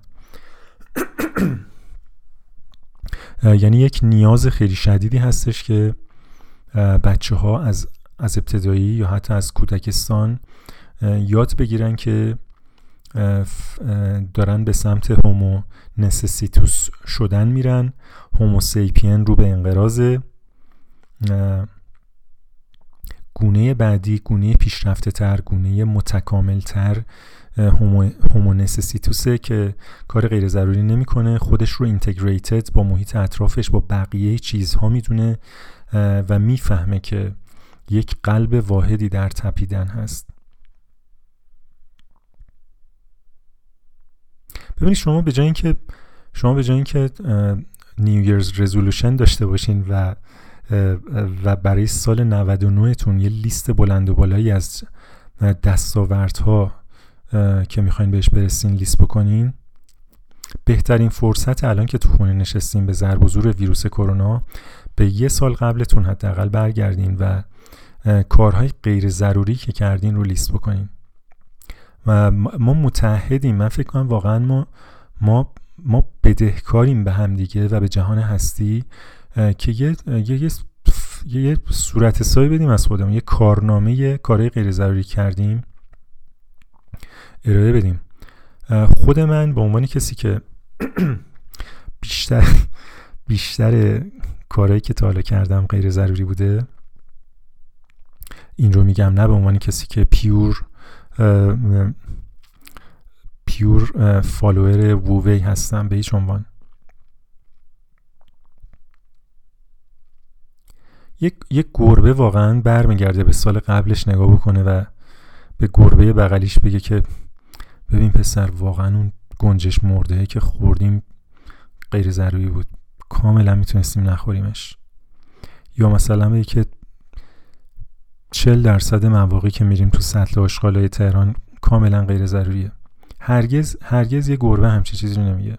یعنی یک نیاز خیلی شدیدی هستش که بچه ها از, از ابتدایی یا حتی از کودکستان یاد بگیرن که دارن به سمت هومو نسسیتوس شدن میرن. هومو سیپین رو به انقراض گونه بعدی گونه پیشرفته تر گونه متکامل تر هومو نسسیتوسه که کار غیر ضروری نمی‌کنه. خودش رو اینتگریتد با محیط اطرافش با بقیه چیزها می‌دونه و می‌فهمه که یک قلب واحدی در تپیدن هست. ببینید شما به جای اینکه شما به جای اینکه نیو ایرز رزولوشن داشته باشین و و برای سال 99 تون یه لیست بلند و بالایی از دستاوردها که می‌خواین بهش برسین لیست بکنین. بهترین فرصت الان که تو خونه نشستین به ضرب و ویروس کرونا به یه سال قبلتون حداقل برگردین و کارهای غیر ضروری که کردین رو لیست بکنین. و ما متحدیم من فکر کنم واقعا ما ما ما بدهکاریم به هم دیگه و به جهان هستی که یه یه, یه, یه صورت بدیم از خودمون. یه کارنامه کارهای غیر ضروری کردیم. ارائه بدیم. خود من به عنوان کسی که [clears throat] بیشتر بیشتر کارهایی که تا کردم غیر ضروری بوده این رو میگم نه به عنوان کسی که پیور پیور فالوور وووی هستم به هیچ عنوان. یک, یک گربه واقعا برمیگرده به سال قبلش نگاه بکنه و به گربه بغلیش بگه که ببین پسر واقعا اون گنجش مرده که خوردیم غیر ضروری بود. کاملا می‌تونستیم نخوریمش. یا مثلا بگه که چل درصد مواقعی که میریم تو سطل آشغالای تهران کاملا غیر ضروریه. هرگز هرگز یه گربه همچی چیزی رو نمیگه.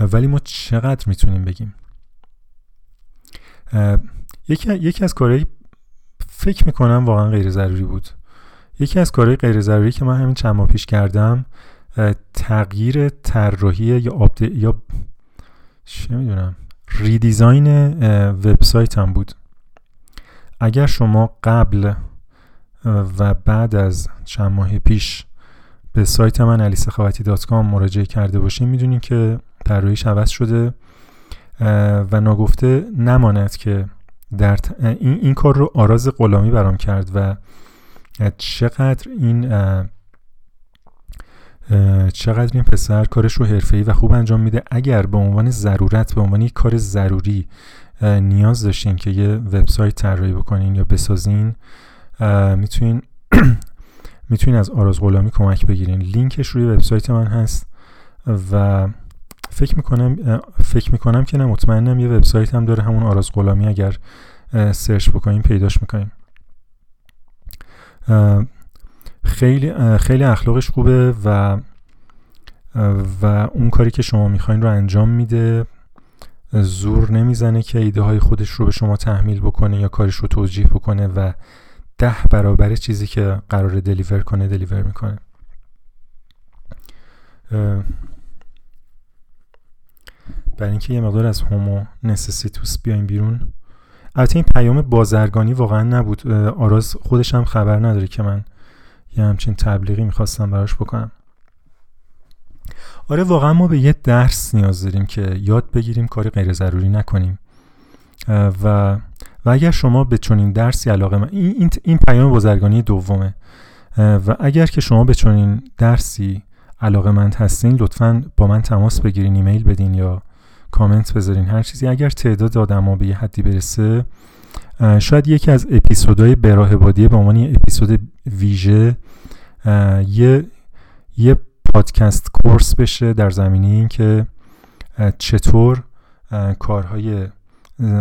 ولی ما چقدر می‌تونیم بگیم؟ یکی, یکی از کارهایی فکر می‌کنم واقعا غیر ضروری بود. یکی از کارهای غیر ضروری که من همین چند ماه پیش کردم تغییر طراحی یا آپد... یا چه می‌دونم ریدیزاین وبسایت هم بود. اگر شما قبل و بعد از چند ماه پیش به سایت من علیسخواتی دات مراجعه کرده باشین می‌دونین که طراحیش عوض شده و ناگفته نماند که در این, این کار رو آراز غلامی برام کرد و چقدر این چقدر این پسر کارش رو حرفه‌ای و خوب انجام میده. اگر به عنوان ضرورت به عنوان یک کار ضروری نیاز داشتین که یه وبسایت طراحی بکنین یا بسازین می‌تونین [clears throat] می‌تونین از آراز غلامی کمک بگیرین. لینکش روی وبسایت من هست و فکر می‌کنم فکر می‌کنم که نه مطمئنم یه وبسایت هم داره. همون آراز غلامی اگر سرچ بکنیم پیداش می‌کنیم خیلی خیلی اخلاقش خوبه و و اون کاری که شما می‌خواین رو انجام میده زور نمی‌زنه که ایده های خودش رو به شما تحمیل بکنه یا کارش رو توجیه بکنه و ده برابر چیزی که قرار دلیور کنه دلیور می‌کنه. برای اینکه یه مقدار از هومو نسسیتوس بیایم بیرون. البته این پیام بازرگانی واقعا نبود. آراز خودش هم خبر نداره که من یه همچین تبلیغی می‌خواستم براش بکنم. آره واقعا ما به یه درس نیاز داریم که یاد بگیریم کاری غیر ضروری نکنیم. و و اگر شما به چنین درسی علاقه من این, این, پیام بازرگانی دومه. و اگر که شما به چنین درسی علاقه مند هستین لطفا با من تماس بگیرین ایمیل بدین یا کامنت بذارین. هر چیزی اگر تعداد آدما به یه حدی برسه شاید یکی از اپیزودهای براه بادیه به عنوان یه اپیزود ویژه یه یه پادکست کورس بشه در زمینه این که چطور کارهای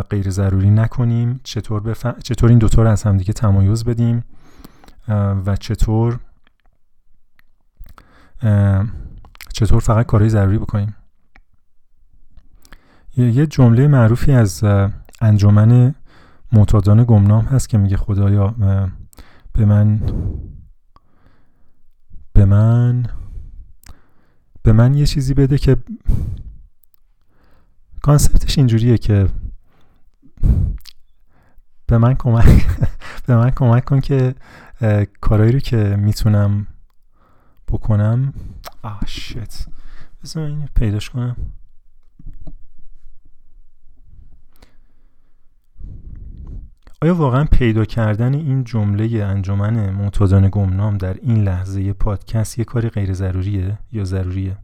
غیر ضروری نکنیم چطور, بف... چطور این دوتا رو از همدیگه تمایز بدیم و چطور چطور فقط کارهای ضروری بکنیم. یه جمله معروفی از انجمن معتادان گمنام هست که میگه خدایا به من به من به من یه چیزی بده که کانسپتش اینجوریه که به من کمک [laughs] به من کمک کن که کارهایی رو که می‌تونم بکنم. آه شت بذار پیداش کنم. آیا واقعا پیدا کردن این جمله انجمن معتادان گمنام در این لحظه پادکست یه کاری غیر ضروریه یا ضروریه؟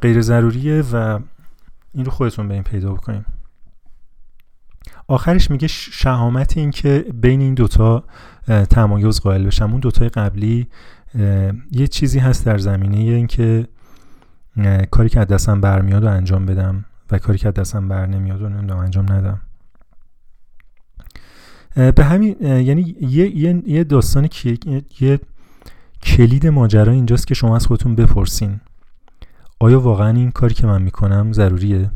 غیر ضروریه و این رو خودتون این پیدا بکنیم. آخرش میگه شهامت این که بین این دوتا تمایز قائل بشم اون دوتای قبلی یه چیزی هست در زمینه اینکه کاری که از دستم برمیاد و انجام بدم و کاری که از دستم بر نمیاد و انجام ندم. به همین یعنی یه, یه،, یه داستان یه کلید ماجرا اینجاست که شما از خودتون بپرسین. آیا واقعا این کاری که من می‌کنم ضروریه؟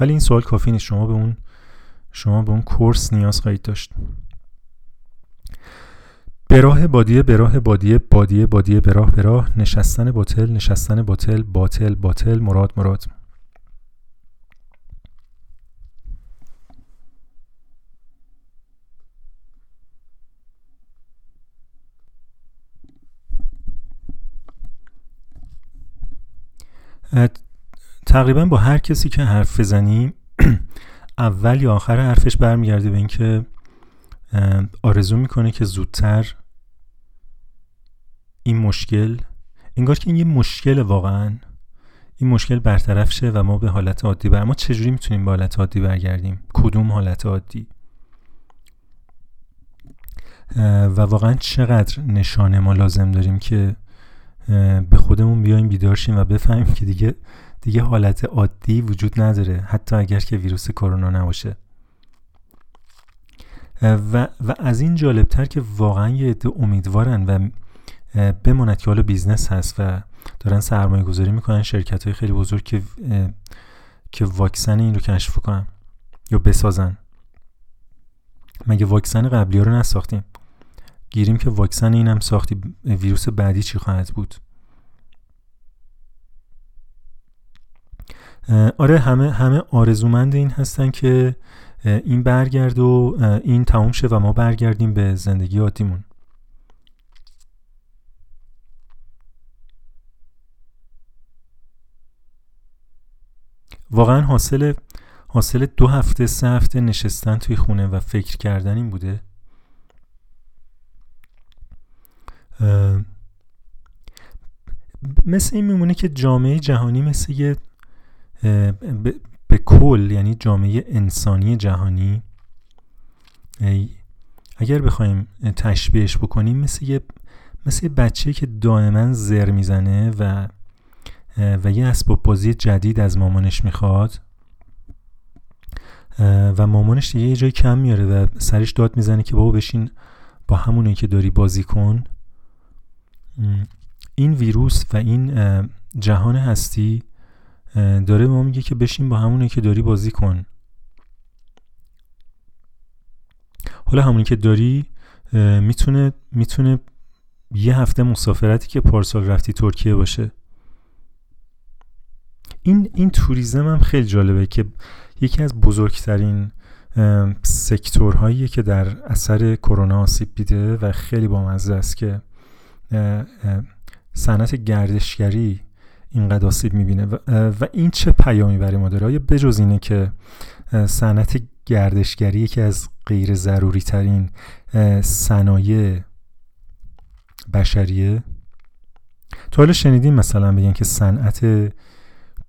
ولی این سوال کافی نیست. شما به اون شما به اون کورس نیاز خواهید داشت. براه بادیه براه بادیه بادیه بادیه براه براه نشستن باطل نشستن باطل باطل باطل مراد مراد. تقریبا با هر کسی که حرف بزنیم [clears throat] اول یا آخر حرفش برمیگرده به اینکه آرزو می‌کنه که زودتر این مشکل انگار که این یه مشکل واقعا. این مشکل برطرف شه و ما به حالت عادی بر ما چجوری می‌تونیم به حالت عادی برگردیم؟ کدوم حالت عادی؟ و واقعا چقدر نشانه ما لازم داریم که به خودمون بیایم بیدار شیم و بفهمیم که دیگه دیگه حالت عادی وجود نداره حتی اگر که ویروس کرونا نباشه. و, و از این جالبتر که واقعا یه عده امیدوارن و بماند که حالا business هست و دارن سرمایه گذاری می‌کنن شرکت های خیلی بزرگ که که واکسن این رو کشف کنن یا بسازن. مگه واکسن قبلی رو نساختیم؟ گیریم که واکسن اینم ساختی ویروس بعدی چی خواهد بود؟ آره همه همه آرزومند این هستن که این برگرد و این تموم شه و ما برگردیم به زندگی عادیمون واقعا حاصل حاصل دو هفته سه هفته نشستن توی خونه و فکر کردن این بوده؟ مثل این میمونه که جامعه جهانی مثل یه به کل یعنی جامعه انسانی جهانی اگر بخوایم تشبیهش بکنیم مثل یه مثل بچه که دائما زر می‌زنه و و یه اسباب بازی جدید از مامانش می‌خواد. و مامانش دیگه یه جای کم میاره و سرش داد می‌زنه که بابا بشین با همونه که داری بازی کن. این ویروس و این جهان هستی داره ما میگه که بشین با همونه که داری بازی کن. حالا همونی که داری می‌تونه می‌تونه یه هفته مسافرتی که پارسال رفتی ترکیه باشه. این این توریزم هم خیلی جالبه که یکی از بزرگترین سکتورهایی که در اثر کرونا آسیب دیده و خیلی بامزه است که صنعت گردشگری اینقدر آسیب می‌بینه و, این چه پیامی برای ما داره؟ بجز اینه که صنعت گردشگری یکی از غیر ضروری ترین صنایع بشریه؟ تو حالا شنیدیم مثلا بگن که صنعت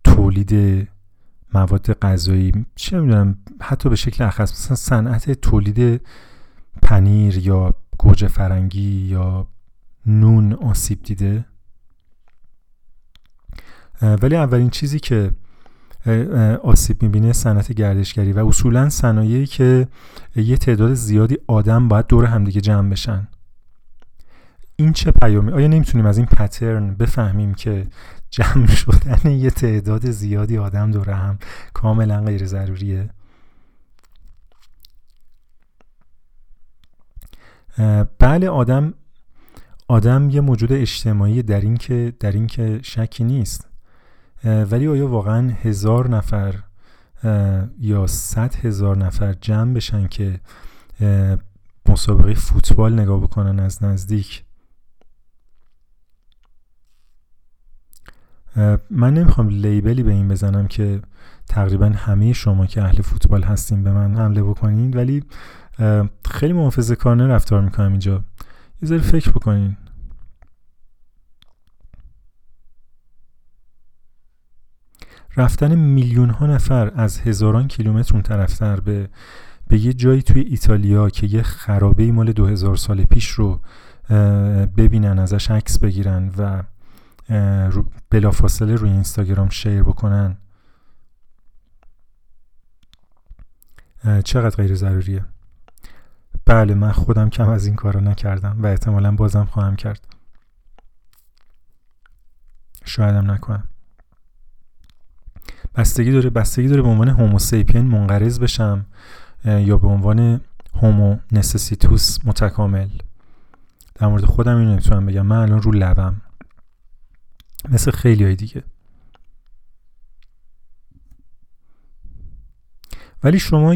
تولید مواد غذایی چه می‌دونم حتی به شکل اخص مثلا صنعت تولید پنیر یا گوجه فرنگی یا نون آسیب دیده. ولی اولین چیزی که آسیب می‌بینه صنعت گردشگری و اصولا صنایعی که یه تعداد زیادی آدم باید دور همدیگه جمع بشن. این چه پیامی؟ آیا نمی‌تونیم از این پترن بفهمیم که جمع شدن یه تعداد زیادی آدم دور هم کاملا غیر ضروریه بله آدم آدم یه موجود اجتماعی در این که در این که شکی نیست. ولی آیا واقعا هزار نفر یا صد هزار نفر جمع بشن که مسابقه فوتبال نگاه بکنن از نزدیک؟ من نمی‌خوام لیبلی به این بزنم که تقریبا همه شما که اهل فوتبال هستین به من حمله بکنین ولی خیلی محافظه کارانه رفتار می‌کنم اینجا. یه ذره فکر بکنین. رفتن میلیون ها نفر از هزاران کیلومتر اون طرفتر به به یه جایی توی ایتالیا که یه خرابه مال دو هزار سال پیش رو ببینن ازش عکس بگیرن و بلافاصله روی اینستاگرام شیر بکنن. چقدر غیر ضروریه؟ بله من خودم کم از این کارا نکردم و احتمالا بازم خواهم کرد. شایدم نکنم. بستگی داره بستگی داره به عنوان هوموسیپین منقرض بشم یا به عنوان هومو نسسیتوس متکامل. در مورد خودم اینو نمی‌تونم بگم. من الان رو لبم. مثل خیلی های دیگه. ولی شما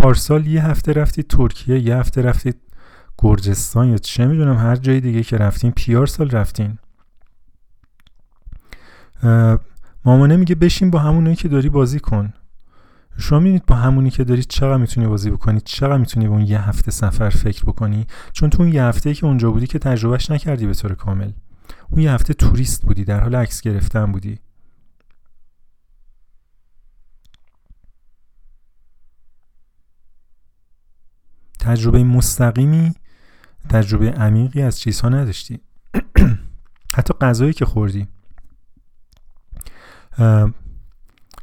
پارسال یه هفته رفتید ترکیه یه هفته رفتید گرجستان یا چه می‌دونم هر جای دیگه که رفتین پیار سال رفتین. مامانه میگه بشین با همونایی که داری بازی کن. شما می‌بینید با همونی که داری چقدر می‌تونی بازی بکنی چقدر می‌تونی به اون یه هفته سفر فکر بکنی؟ چون تو اون یه هفته که اونجا بودی که تجربهش نکردی به طور کامل. اون یه هفته توریست بودی در حال عکس گرفتن بودی. تجربه مستقیمی تجربه عمیقی از چیزها نداشتی. [clears throat] حتی غذایی که خوردی.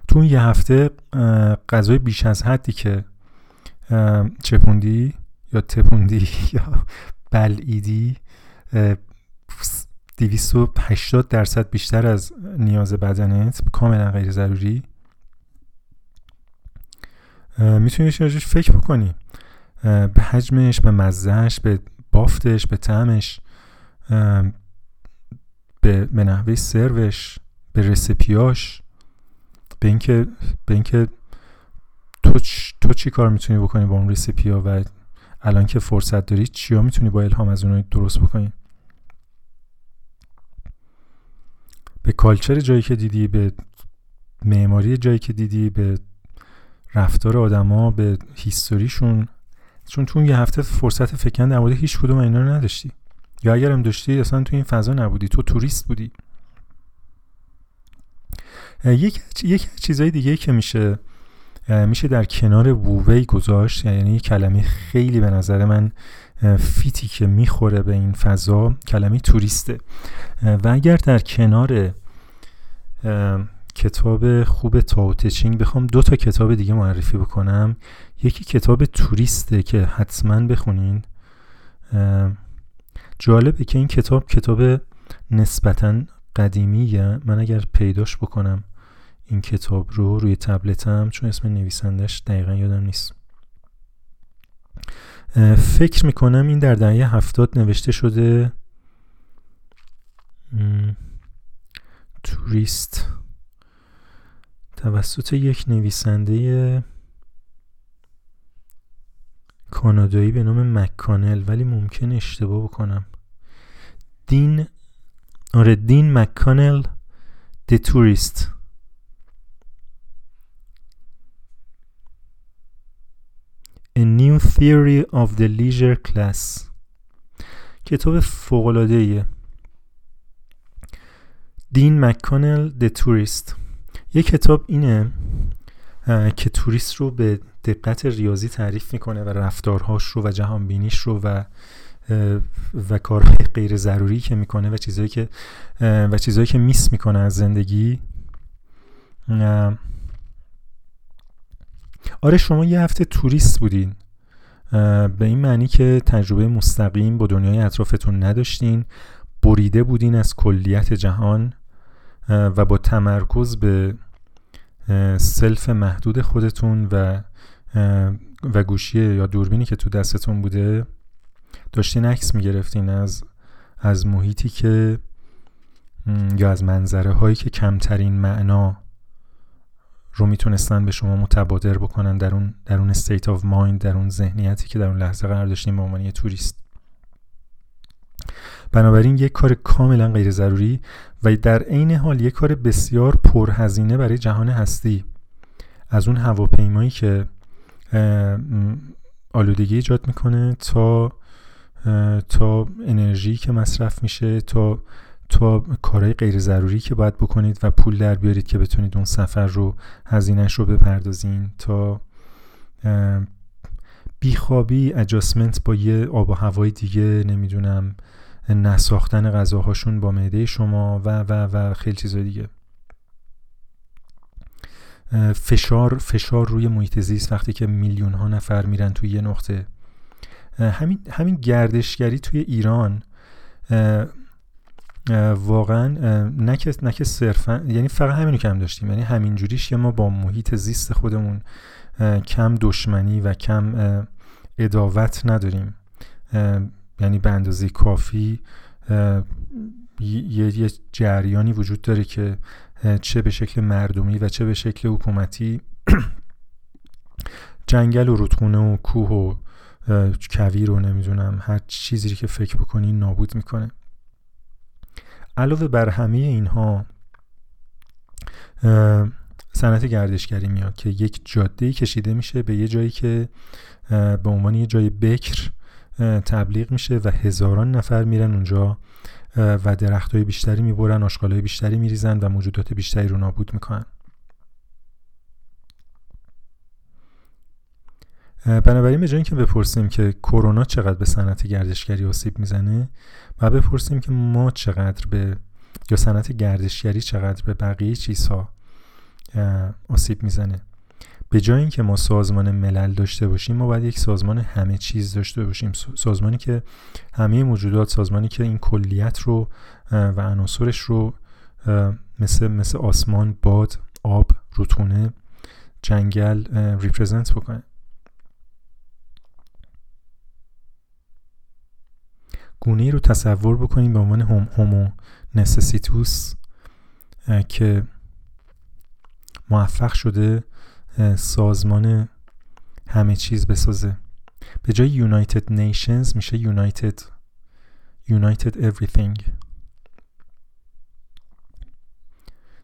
تو اون یه هفته غذای بیش از حدی که چپوندی یا تپوندی [laughs] یا بلعیدی 280 درصد بیشتر از نیاز بدنت کاملا غیر ضروری. می‌تونی راجعش فکر بکنی. به حجمش به مزهش به بافتش به تعمش به, به نحوه سروش به رسپیاش به اینکه به اینکه تو تو چی کار می‌تونی بکنی با اون رسیپی ها و الان که فرصت داری چیا می‌تونی با الهام از اونها درست بکنی؟ به کالچر جایی که دیدی به معماری جایی که دیدی به رفتار آدما به هیستوریشون. چون تو یه هفته فرصت فکر در مورد هیچ کدوم اینا رو نداشتی. یا اگرم داشتی اصلا تو این فضا نبودی. تو توریست بودی. یک یک چیزای دیگه که میشه میشه در کنار وووی گذاشت یعنی یک کلمه خیلی به نظر من فیتی که می‌خوره به این فضا کلمه توریسته. و اگر در کنار کتاب خوب تاو تچینگ بخوام دو تا کتاب دیگه معرفی بکنم. یکی کتاب توریسته که حتما بخونین. جالبه که این کتاب کتاب نسبتا قدیمیه. من اگر پیداش بکنم این کتاب رو روی تبلتم چون اسم نویسندش دقیقا یادم نیست. فکر می‌کنم این در دهه هفتاد نوشته شده توریست. توسط یک نویسنده کانادایی به نام مکانل ولی ممکن اشتباه بکنم. دین آره دین مکانل د توریست A New Theory of the Leisure Class. کتاب فوقلاده دین مکانل د توریست یه کتاب اینه که توریست رو به دقت ریاضی تعریف می‌کنه و رفتارهاش رو و جهان بینیش رو و و کارهای غیر ضروری که می‌کنه و چیزهایی که و چیزهایی که میس می‌کنه از زندگی. آره شما یه هفته توریست بودین. به این معنی که تجربه مستقیم با دنیای اطرافتون نداشتین بریده بودین از کلیت جهان و با تمرکز به سلف محدود خودتون و و گوشی یا دوربینی که تو دستتون بوده داشتین عکس می‌گرفتین از از محیطی که یا از منظره هایی که کمترین معنا رو می‌تونستن به شما متبادر بکنن در اون در اون state of mind در اون ذهنیتی که در اون لحظه قرار داشتیم به عنوان یه توریست. بنابراین یک کار کاملا غیر ضروری و در عین حال یک کار بسیار پرهزینه برای جهان هستی. از اون هواپیمایی که آلودگی ایجاد می‌کنه تا تا انرژی که مصرف میشه تا تا کارهای غیر ضروری که باید بکنید و پول در بیارید که بتونید اون سفر رو هزینهش رو بپردازین تا بیخوابی اجاسمنت با یه آب و هوای دیگه نمی‌دونم نساختن غذاهاشون با معده شما و و و خیلی چیزای دیگه. فشار فشار روی محیط زیست وقتی که میلیون ها نفر میرن توی یه نقطه. همین همین گردشگری توی ایران. واقعا نکه نکه صرفا یعنی فقط همینو کم داشتیم. یعنی همین جوریش که ما با محیط زیست خودمون کم دشمنی و کم اداوت نداریم. یعنی به اندازه کافی یه،, یه جریانی وجود داره که چه به شکل مردمی و چه به شکل حکومتی [clears throat] جنگل و رودخونه و کوه و کویر رو نمی‌دونم هر چیزی که فکر بکنی نابود می‌کنه. علاوه بر همه اینها صنعت گردشگری میاد که یک جاده کشیده میشه به یه جایی که به عنوان یه جای بکر تبلیغ میشه و هزاران نفر میرن اونجا و درخت های بیشتری می‌برن آشغال های بیشتری میریزن و موجودات بیشتری رو نابود می‌کنن. بنابراین به جای اینکه بپرسیم که کرونا چقدر به صنعت گردشگری آسیب می‌زنه و بپرسیم که ما چقدر به یا صنعت گردشگری چقدر به بقیه چیزها آسیب می‌زنه. به جای اینکه ما سازمان ملل داشته باشیم ما باید یک سازمان همه چیز داشته باشیم. سازمانی که همه موجودات سازمانی که این کلیت رو و عناصرش رو مثل مثل آسمان باد آب رودخونه جنگل ریپرزنت بکنه. گونه ای رو تصور بکنیم به عنوان هم هومو نسسیتوس که موفق شده سازمان همه چیز بسازه. به جای یونایتد نیشنز میشه یونایتد یونایتد everything.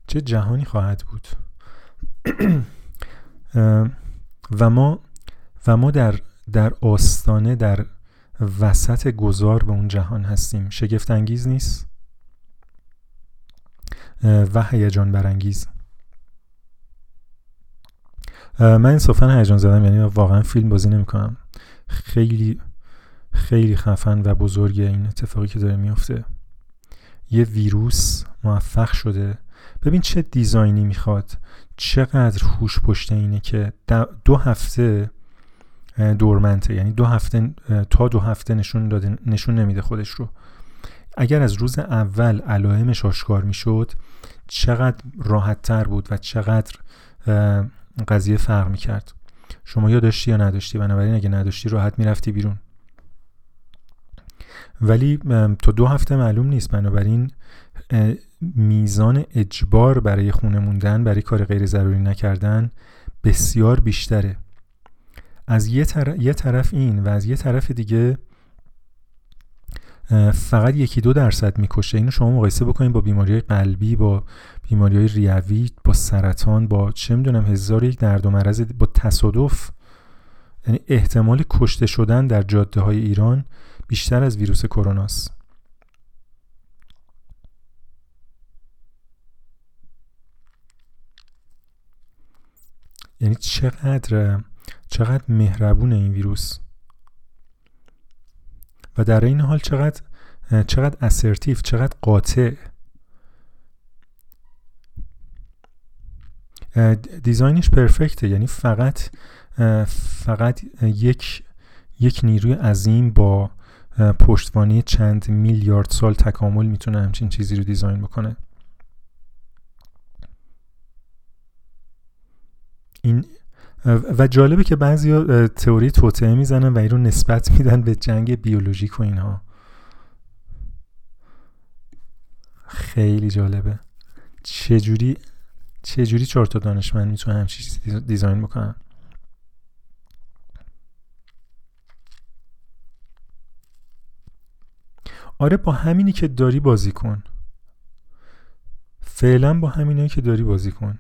چه جهانی خواهد بود؟ [clears throat] و ما و ما در در آستانه در وسط گذار به اون جهان هستیم. شگفت انگیز نیست؟ و هیجان برانگیز. من انصافا هیجان زدم یعنی واقعا فیلم بازی نمی‌کنم. خیلی خیلی خفن و بزرگ این اتفاقی که داره میفته یه ویروس موفق شده. ببین چه دیزاینی می‌خواد. چقدر هوش پشت اینه که دو هفته دورمنته یعنی دو هفته تا دو هفته نشون داده نشون نمیده خودش رو. اگر از روز اول علائمش آشکار می‌شد چقدر راحت تر بود و چقدر قضیه فرق می‌کرد. شما یا داشتی یا نداشتی. بنابراین اگه نداشتی راحت می‌رفتی بیرون. ولی تا دو هفته معلوم نیست. بنابراین میزان اجبار برای خونه موندن برای کار غیر ضروری نکردن بسیار بیشتره. از یه, یه طرف این و از یه طرف دیگه فقط یکی دو درصد می‌کشه. اینو شما مقایسه بکنید با بیماری قلبی با بیماری های ریوی با سرطان با چه می‌دونم هزار یک درد و مرض با تصادف. یعنی احتمال کشته شدن در جاده های ایران بیشتر از ویروس کرونا است یعنی چقدر چقدر مهربون این ویروس. و در این حال چقدر چقدر اسرتیف چقدر قاطع. دیزاینش پرفکته یعنی فقط فقط یک یک نیروی عظیم با پشتوانی چند میلیارد سال تکامل می‌تونه همچین چیزی رو دیزاین بکنه. این و جالبه که بعضی تئوری توطعه می‌زنن و این رو نسبت میدن به جنگ بیولوژیک و اینها. خیلی جالبه. چجوری چجوری چهار تا دانشمند می‌تونن همچین چیزی دیزاین بکنن؟ آره با همینی که داری بازی کن. فعلا با همینی که داری بازی کن.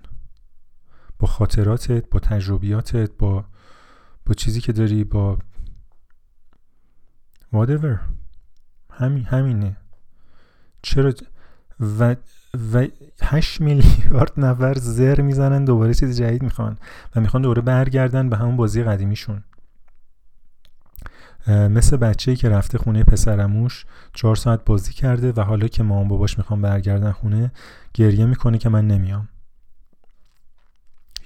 با خاطراتت با تجربیاتت با با چیزی که داری با whatever. همین همینه. چرا و و 8 میلیارد نفر زر می‌زنن دوباره چیز جدید می‌خوان و می‌خوان دوباره برگردن به همون بازی قدیمیشون. مثل بچه‌ای که رفته خونه پسرموش چهار ساعت بازی کرده و حالا که مامان باباش می‌خوان برگردن خونه گریه می‌کنه که من نمیام.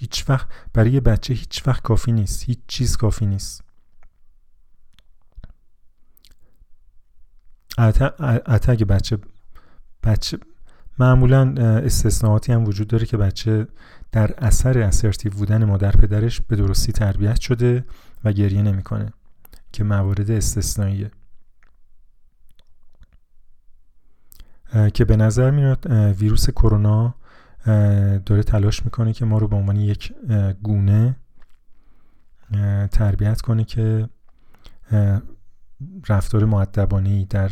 هیچ وقت برای یه بچه هیچ وقت کافی نیست. هیچ چیز کافی نیست. حتی اگه بچه بچه معمولا استثناءاتی هم وجود داره که بچه در اثر اسرتیو بودن مادر پدرش به درستی تربیت شده و گریه نمی‌کنه که موارد استثنائیه. که به نظر میاد ویروس کرونا داره تلاش می‌کنه که ما رو به عنوان یک گونه تربیت کنه که رفتار معدبانه در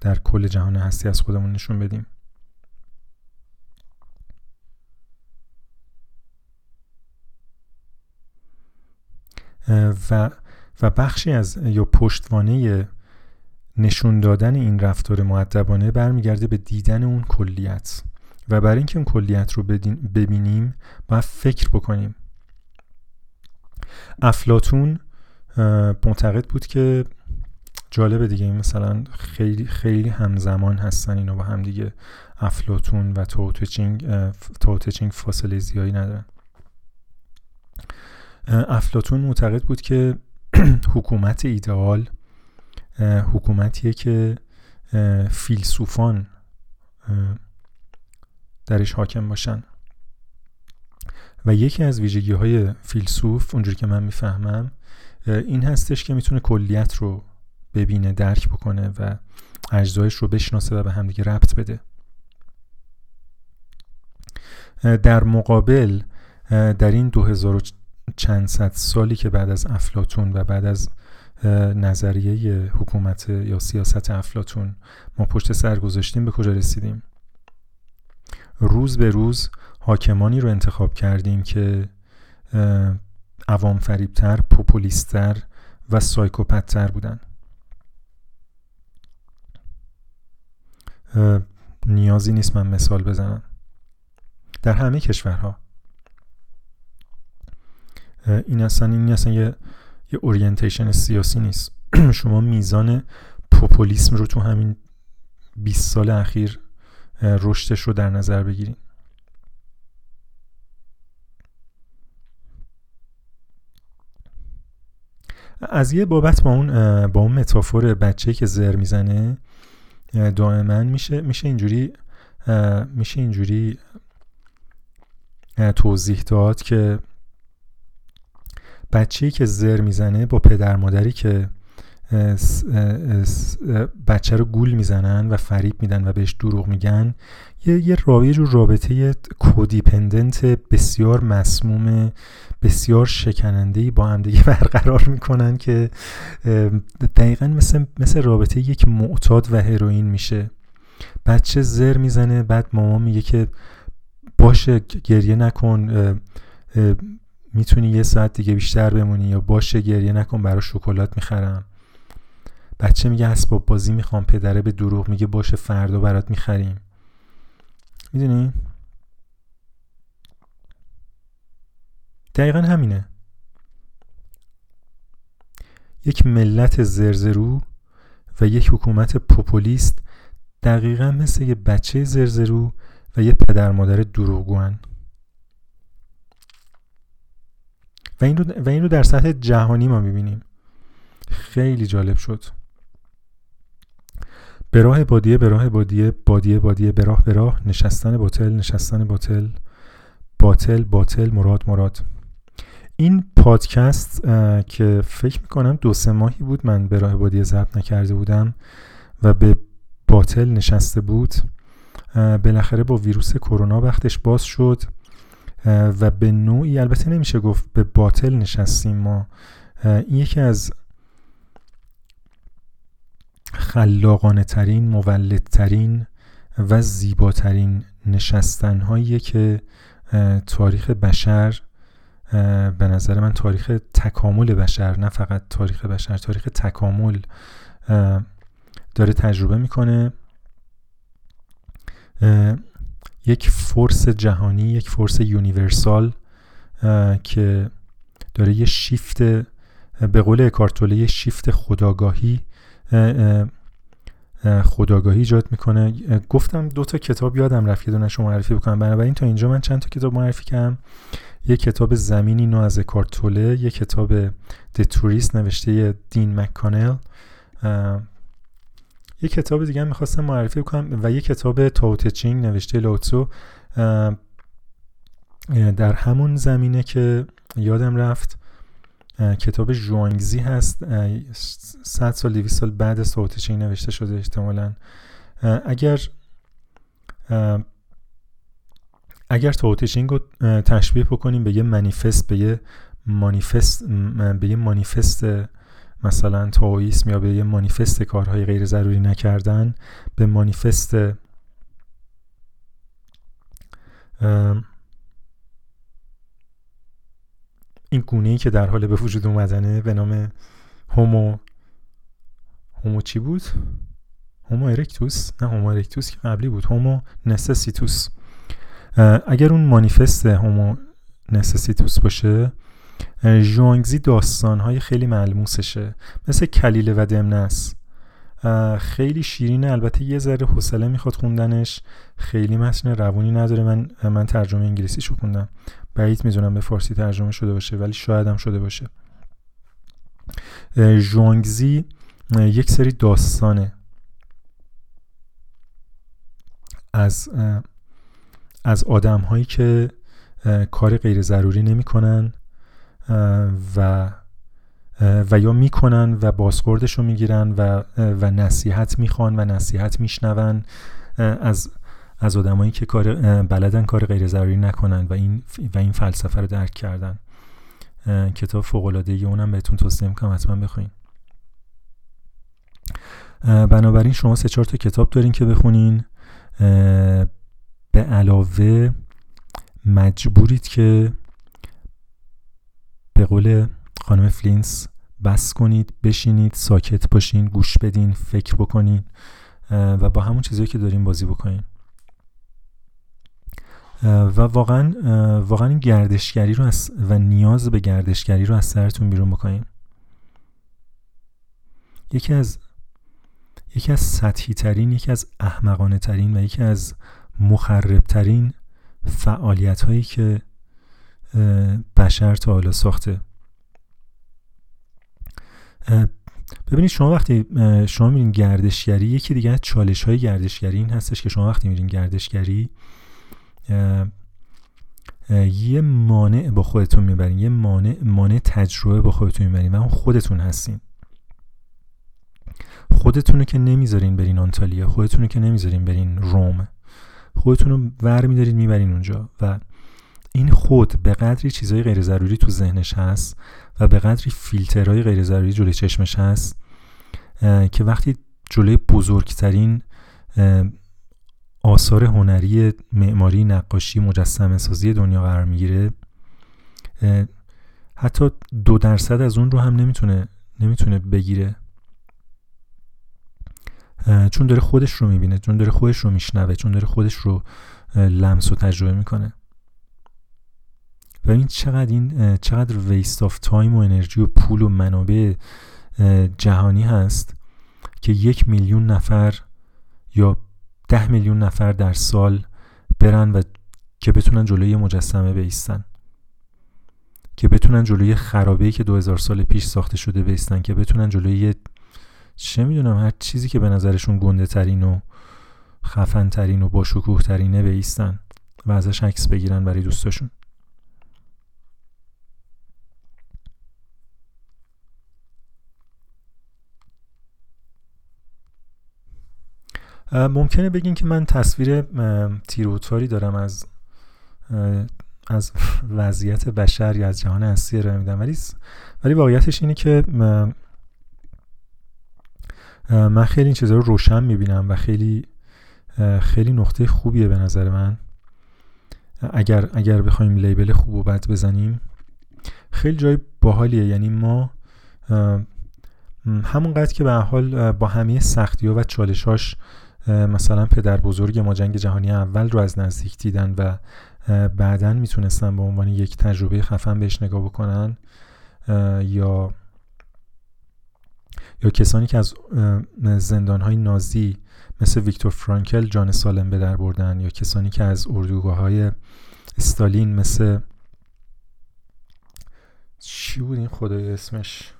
در کل جهان هستی از خودمون نشون بدیم. و و بخشی از یا پشتوانه نشون دادن این رفتار معدبانه برمیگرده به دیدن اون کلیت. و برای اینکه اون کلیت رو ببینیم باید فکر بکنیم. افلاتون معتقد بود که جالبه دیگه. مثلا خیلی خیلی همزمان هستن اینا با هم دیگه افلاتون و توتچینگ توتچینگ فاصله زیایی ندارن. افلاتون معتقد بود که [clears throat] حکومت ایدئال حکومتیه که فیلسوفان درش حاکم باشن. و یکی از ویژگی های فیلسوف اونجوری که من می‌فهمم این هستش که می‌تونه کلیت رو ببینه درک بکنه و اجزایش رو بشناسه و به همدیگه ربط بده. در مقابل در این دو هزار چند صد سالی که بعد از افلاتون و بعد از نظریه حکومت یا سیاست افلاتون ما پشت سر گذاشتیم به کجا رسیدیم؟ روز به روز حاکمانی رو انتخاب کردیم که عوام فریبتر، پوپولیستر و سایکوپتتر بودن. نیازی نیست من مثال بزنم. در همه کشورها. این اصلا این اصلا یه یه اورینتیشن سیاسی نیست. [clears throat] شما میزان پوپولیسم رو تو همین 20 سال اخیر رشدش رو در نظر بگیریم. از یه بابت با اون با اون متافور بچه که زر می‌زنه دائما میشه میشه اینجوری میشه اینجوری توضیح داد که بچه‌ای که زر می‌زنه با پدر مادری که بچه رو گول می‌زنن و فریب میدن و بهش دروغ میگن. یه یه جور رابطه کودیپندنت بسیار مسموم بسیار شکننده با هم دیگه [laughs] برقرار می‌کنن که دقیقا مثل, مثل رابطه یک معتاد و هروئین میشه. بچه زر می‌زنه بعد مامان میگه که باشه گریه نکن می‌تونی یه ساعت دیگه بیشتر بمونی یا باشه گریه نکن برای شکلات می‌خرم. بچه میگه اسباب بازی می‌خوام پدره به دروغ میگه باشه فردا برات می‌خریم. می‌دونی؟ دقیقا همینه. یک ملت زرزرو و یک حکومت پوپولیست دقیقا مثل یه بچه زرزرو و یه پدر مادر دروغگوان. و این, و این در سطح جهانی ما می‌بینیم. خیلی جالب شد. به راه بادیه به راه بادیه بادیه بادیه به راه به راه. نشستن باطل نشستن باطل. باطل باطل مراد مراد. این پادکست که فکر می‌کنم دو سه ماهی بود من به راه بادیه ضبط نکرده بودم و به باطل نشسته بود. بالاخره با ویروس کرونا وقتش باز شد. و به نوعی البته نمیشه گفت به باطل نشستیم ما. این یکی از خلاقانه ترین مولدترین و زیباترین نشستن که تاریخ بشر به نظر من تاریخ تکامل بشر نه فقط تاریخ بشر تاریخ تکامل داره تجربه می‌کنه. یک force جهانی یک force universal که داره یه شیفت به قول اکهارت توله یه شیفت خداگاهی خداگاهی ایجاد می‌کنه. گفتم دو تا کتاب یادم رفت که دونش معرفی بکنم. بنابراین تا اینجا من چند تا کتاب معرفی کردم. یک کتاب زمینی نو از اکارتوله یک کتاب د توریست نوشته دین مکانل یک کتاب دیگه هم می‌خواستم معرفی کنم و یک کتاب تاوتچینگ نوشته لوتسو در همون زمینه که یادم رفت. کتاب جوانگزی هست. 100 سال 200 سال بعد از تاوتچینگ نوشته شده احتمالا. اگر اگر تاوتچینگ رو تشبیه بکنیم به یه منیفست به یه مانیفست به یه مانیفست مثلا تاویسم یا به یه مانیفست کارهای غیر ضروری نکردن به مانیفست این گونه که در حال به وجود اومدنه به نام هومو هومو چی بود؟ هومو ارکتوس نه هومو ارکتوس که قبلی بود. هومو نسسیتوس. اگر اون مانیفست هومو نسسیتوس باشه ژوانگزی داستانهای خیلی ملموسشه. مثل کلیله و دمنس. خیلی شیرینه البته یه ذره حوصله می‌خواد خوندنش. خیلی متن روونی نداره. من من ترجمه انگلیسیشو خوندم. بعید می‌دونم به فارسی ترجمه شده باشه ولی شاید هم شده باشه. ژوانگزی یک سری داستانه. از از آدم هایی که کار غیر ضروری نمی‌کنن و و یا می‌کنن و بازخوردش رو می‌گیرن و, و نصیحت می‌خوان و نصیحت میشنون از از آدمایی که کار بلدن کار غیر ضروری نکنن و این و این فلسفه رو درک کردن. کتاب فوق العاده اونم بهتون توصیه می‌کنم حتما بخونین. بنابراین شما سه چهار تا کتاب دارین که بخونین. به علاوه مجبورید که به قول خانم فلینس بس کنید بشینید ساکت باشین گوش بدین فکر بکنین و با همون چیزهایی که دارین بازی بکنین. و واقعا واقعا این گردشگری رو از و نیاز به گردشگری رو از سرتون بیرون بکنین. یکی از یکی از سطحی ترین یکی از احمقانه ترین و یکی از مخرب ترین فعالیت هایی که بشر تا حالا ساخته. ببینید شما وقتی شما میرین گردشگری یکی دیگه از چالش های گردشگری این هستش که شما وقتی میرین گردشگری یه مانع با خودتون می‌برین یه مانع مانع تجربه با خودتون می‌برین و اون خودتون هستین. خودتون که نمی‌ذارین برین آنتالیا خودتون که نمی‌ذارین برین روم خودتون رو ور میدارین می‌برین اونجا و این خود به قدری چیزهای غیر ضروری تو ذهنش هست و به قدری فیلترهای غیر ضروری جلوی چشمش هست که وقتی جلوی بزرگترین آثار هنری معماری نقاشی مجسمه سازی دنیا قرار می‌گیره حتی دو درصد از اون رو هم نمی‌تونه نمی‌تونه بگیره. چون داره خودش رو می‌بینه چون داره خودش رو میشنوه چون داره خودش رو لمس و تجربه می‌کنه. و این چقدر این چقدر waste of time و انرژی و پول و منابع جهانی هست که یک میلیون نفر یا ده میلیون نفر در سال برن و که بتونن جلوی مجسمه بیستن. که بتونن جلوی خرابه‌ای که دو هزار سال پیش ساخته شده بیستن که بتونن جلوی چه می‌دونم هر چیزی که به نظرشون گنده ترین و خفن ترین و با ترینه بیستن و ازش عکس بگیرن برای دوستاشون. ممکنه بگین که من تصویر تیروتاری دارم از از [laughs] وضعیت بشر یا از جهان هستی ارائه میدم. ولی ولی واقعیتش اینه که من خیلی این چیزها رو روشن می‌بینم و خیلی خیلی نقطه خوبیه به نظر من. اگر اگر بخوایم لیبل خوب و بد بزنیم خیلی جای باحالیه. یعنی ما همونقدر که به حال با همه سختی و چالشاش مثلا پدر بزرگ ما جنگ جهانی اول رو از نزدیک دیدن و بعدا می‌تونستن به عنوان یک تجربه خفن بهش نگاه بکنن یا یا کسانی که از زندان های نازی مثل ویکتور فرانکل جان سالم به در بردن یا کسانی که از اردوگاه های استالین مثل چی بود این خدای اسمش؟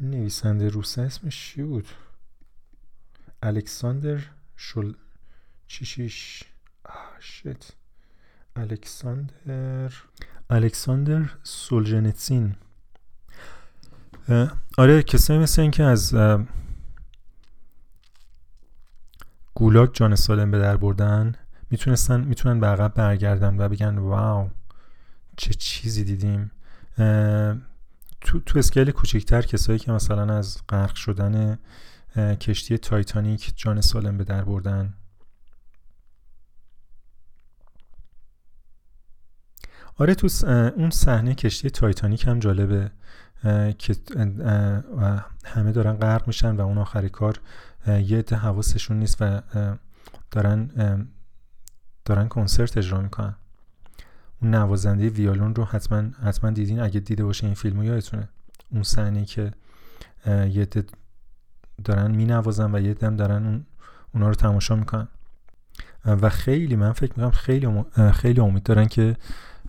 نویسنده روسه اسمش چی بود؟ الکساندر شل چیشیش shit الکساندر الکساندر سولژنیتسین آره کسایی مثل این که از گولاگ جان سالم به در بردن می‌تونستن می‌تونن به عقب برگردن و بگن wow چه چیزی دیدیم. تو تو scale کوچکتر کسایی که مثلا از غرق شدن کشتی تایتانیک جان سالم به در بردن. آره تو اون صحنه کشتی تایتانیک هم جالبه. که همه دارن غرق میشن و اون آخر کار یه عده حواسشون نیست و دارن دارن کنسرت اجرا می‌کنن. اون نوازنده ویالون رو حتما حتما دیدین؟ اگه دیده باشه این فیلمو یادتونه. اون صحنه که یه دارن می نوازن و یه دم دارن اون اونا رو تماشا می‌کنن. و خیلی من فکر می‌کنم خیلی خیلی امید دارن که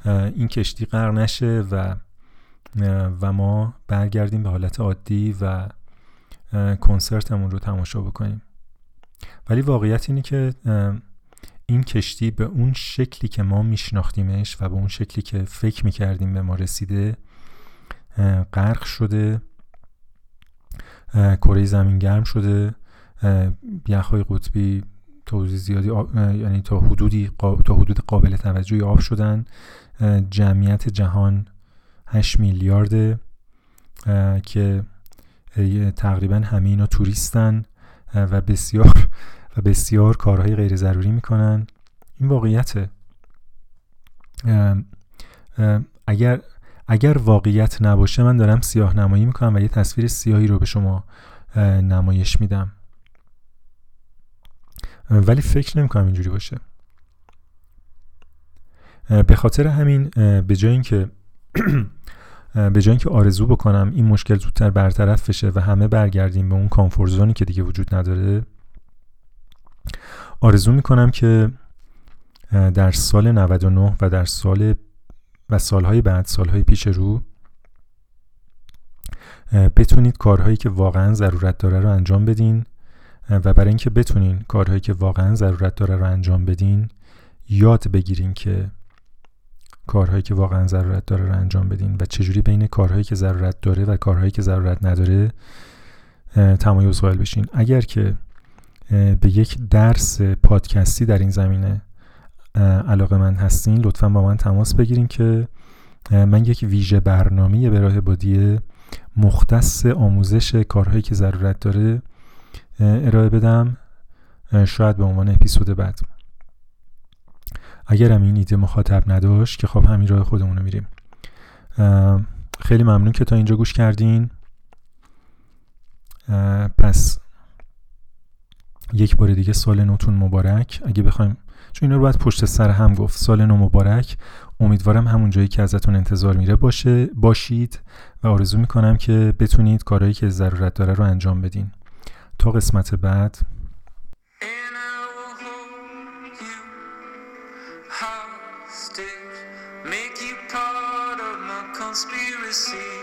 این کشتی غرق نشه و و ما برگردیم به حالت عادی و کنسرتمون رو تماشا بکنیم. ولی واقعیت اینه که این کشتی به اون شکلی که ما میشناختیمش و به اون شکلی که فکر می‌کردیم به ما رسیده غرق شده کره زمین گرم شده. یخهای قطبی تا زیادی یعنی تا حدودی تا حدود قابل توجهی آب شدن. جمعیت جهان 8 میلیارده که تقریبا همه اینا توریستن و بسیار و بسیار کارهای غیر ضروری می‌کنن. این واقعیته. اگر اگر واقعیت نباشه من دارم سیاه نمایی می‌کنم و یه تصویر سیاهی رو به شما نمایش میدم. ولی فکر نمی‌کنم اینجوری باشه. به خاطر همین به جای اینکه [clears throat] به جای اینکه آرزو بکنم این مشکل زودتر برطرف بشه و همه برگردیم به اون کامفورت که دیگه وجود نداره آرزو می‌کنم که در سال 99 و در سال و سالهای بعد سالهای پیش رو بتونید کارهایی که واقعا ضرورت داره رو انجام بدین و برای اینکه بتونین کارهایی که واقعا ضرورت داره رو انجام بدین یاد بگیرین که کارهایی که واقعا ضرورت داره رو انجام بدین و چجوری بین کارهایی که ضرورت داره و کارهایی که ضرورت نداره تمایز قائل بشین. اگر که به یک درس پادکستی در این زمینه علاقه من هستین لطفا با من تماس بگیرین که من یک ویژه برنامه به راه بادی مختص آموزش کارهایی که ضرورت داره ارائه بدم شاید به عنوان اپیزود بعد. اگرم این ایده مخاطب نداشت که خب همین راه خودمون رو میریم خیلی ممنون که تا اینجا گوش کردین. پس یک بار دیگه سال نوتون مبارک. اگه بخوایم چون اینا رو باید پشت سر هم گفت. سال نو مبارک. امیدوارم همون جایی که ازتون انتظار میره باشه باشید و آرزو می‌کنم که بتونید کارهایی که ضرورت داره رو انجام بدین. تا قسمت بعد. Conspiracy.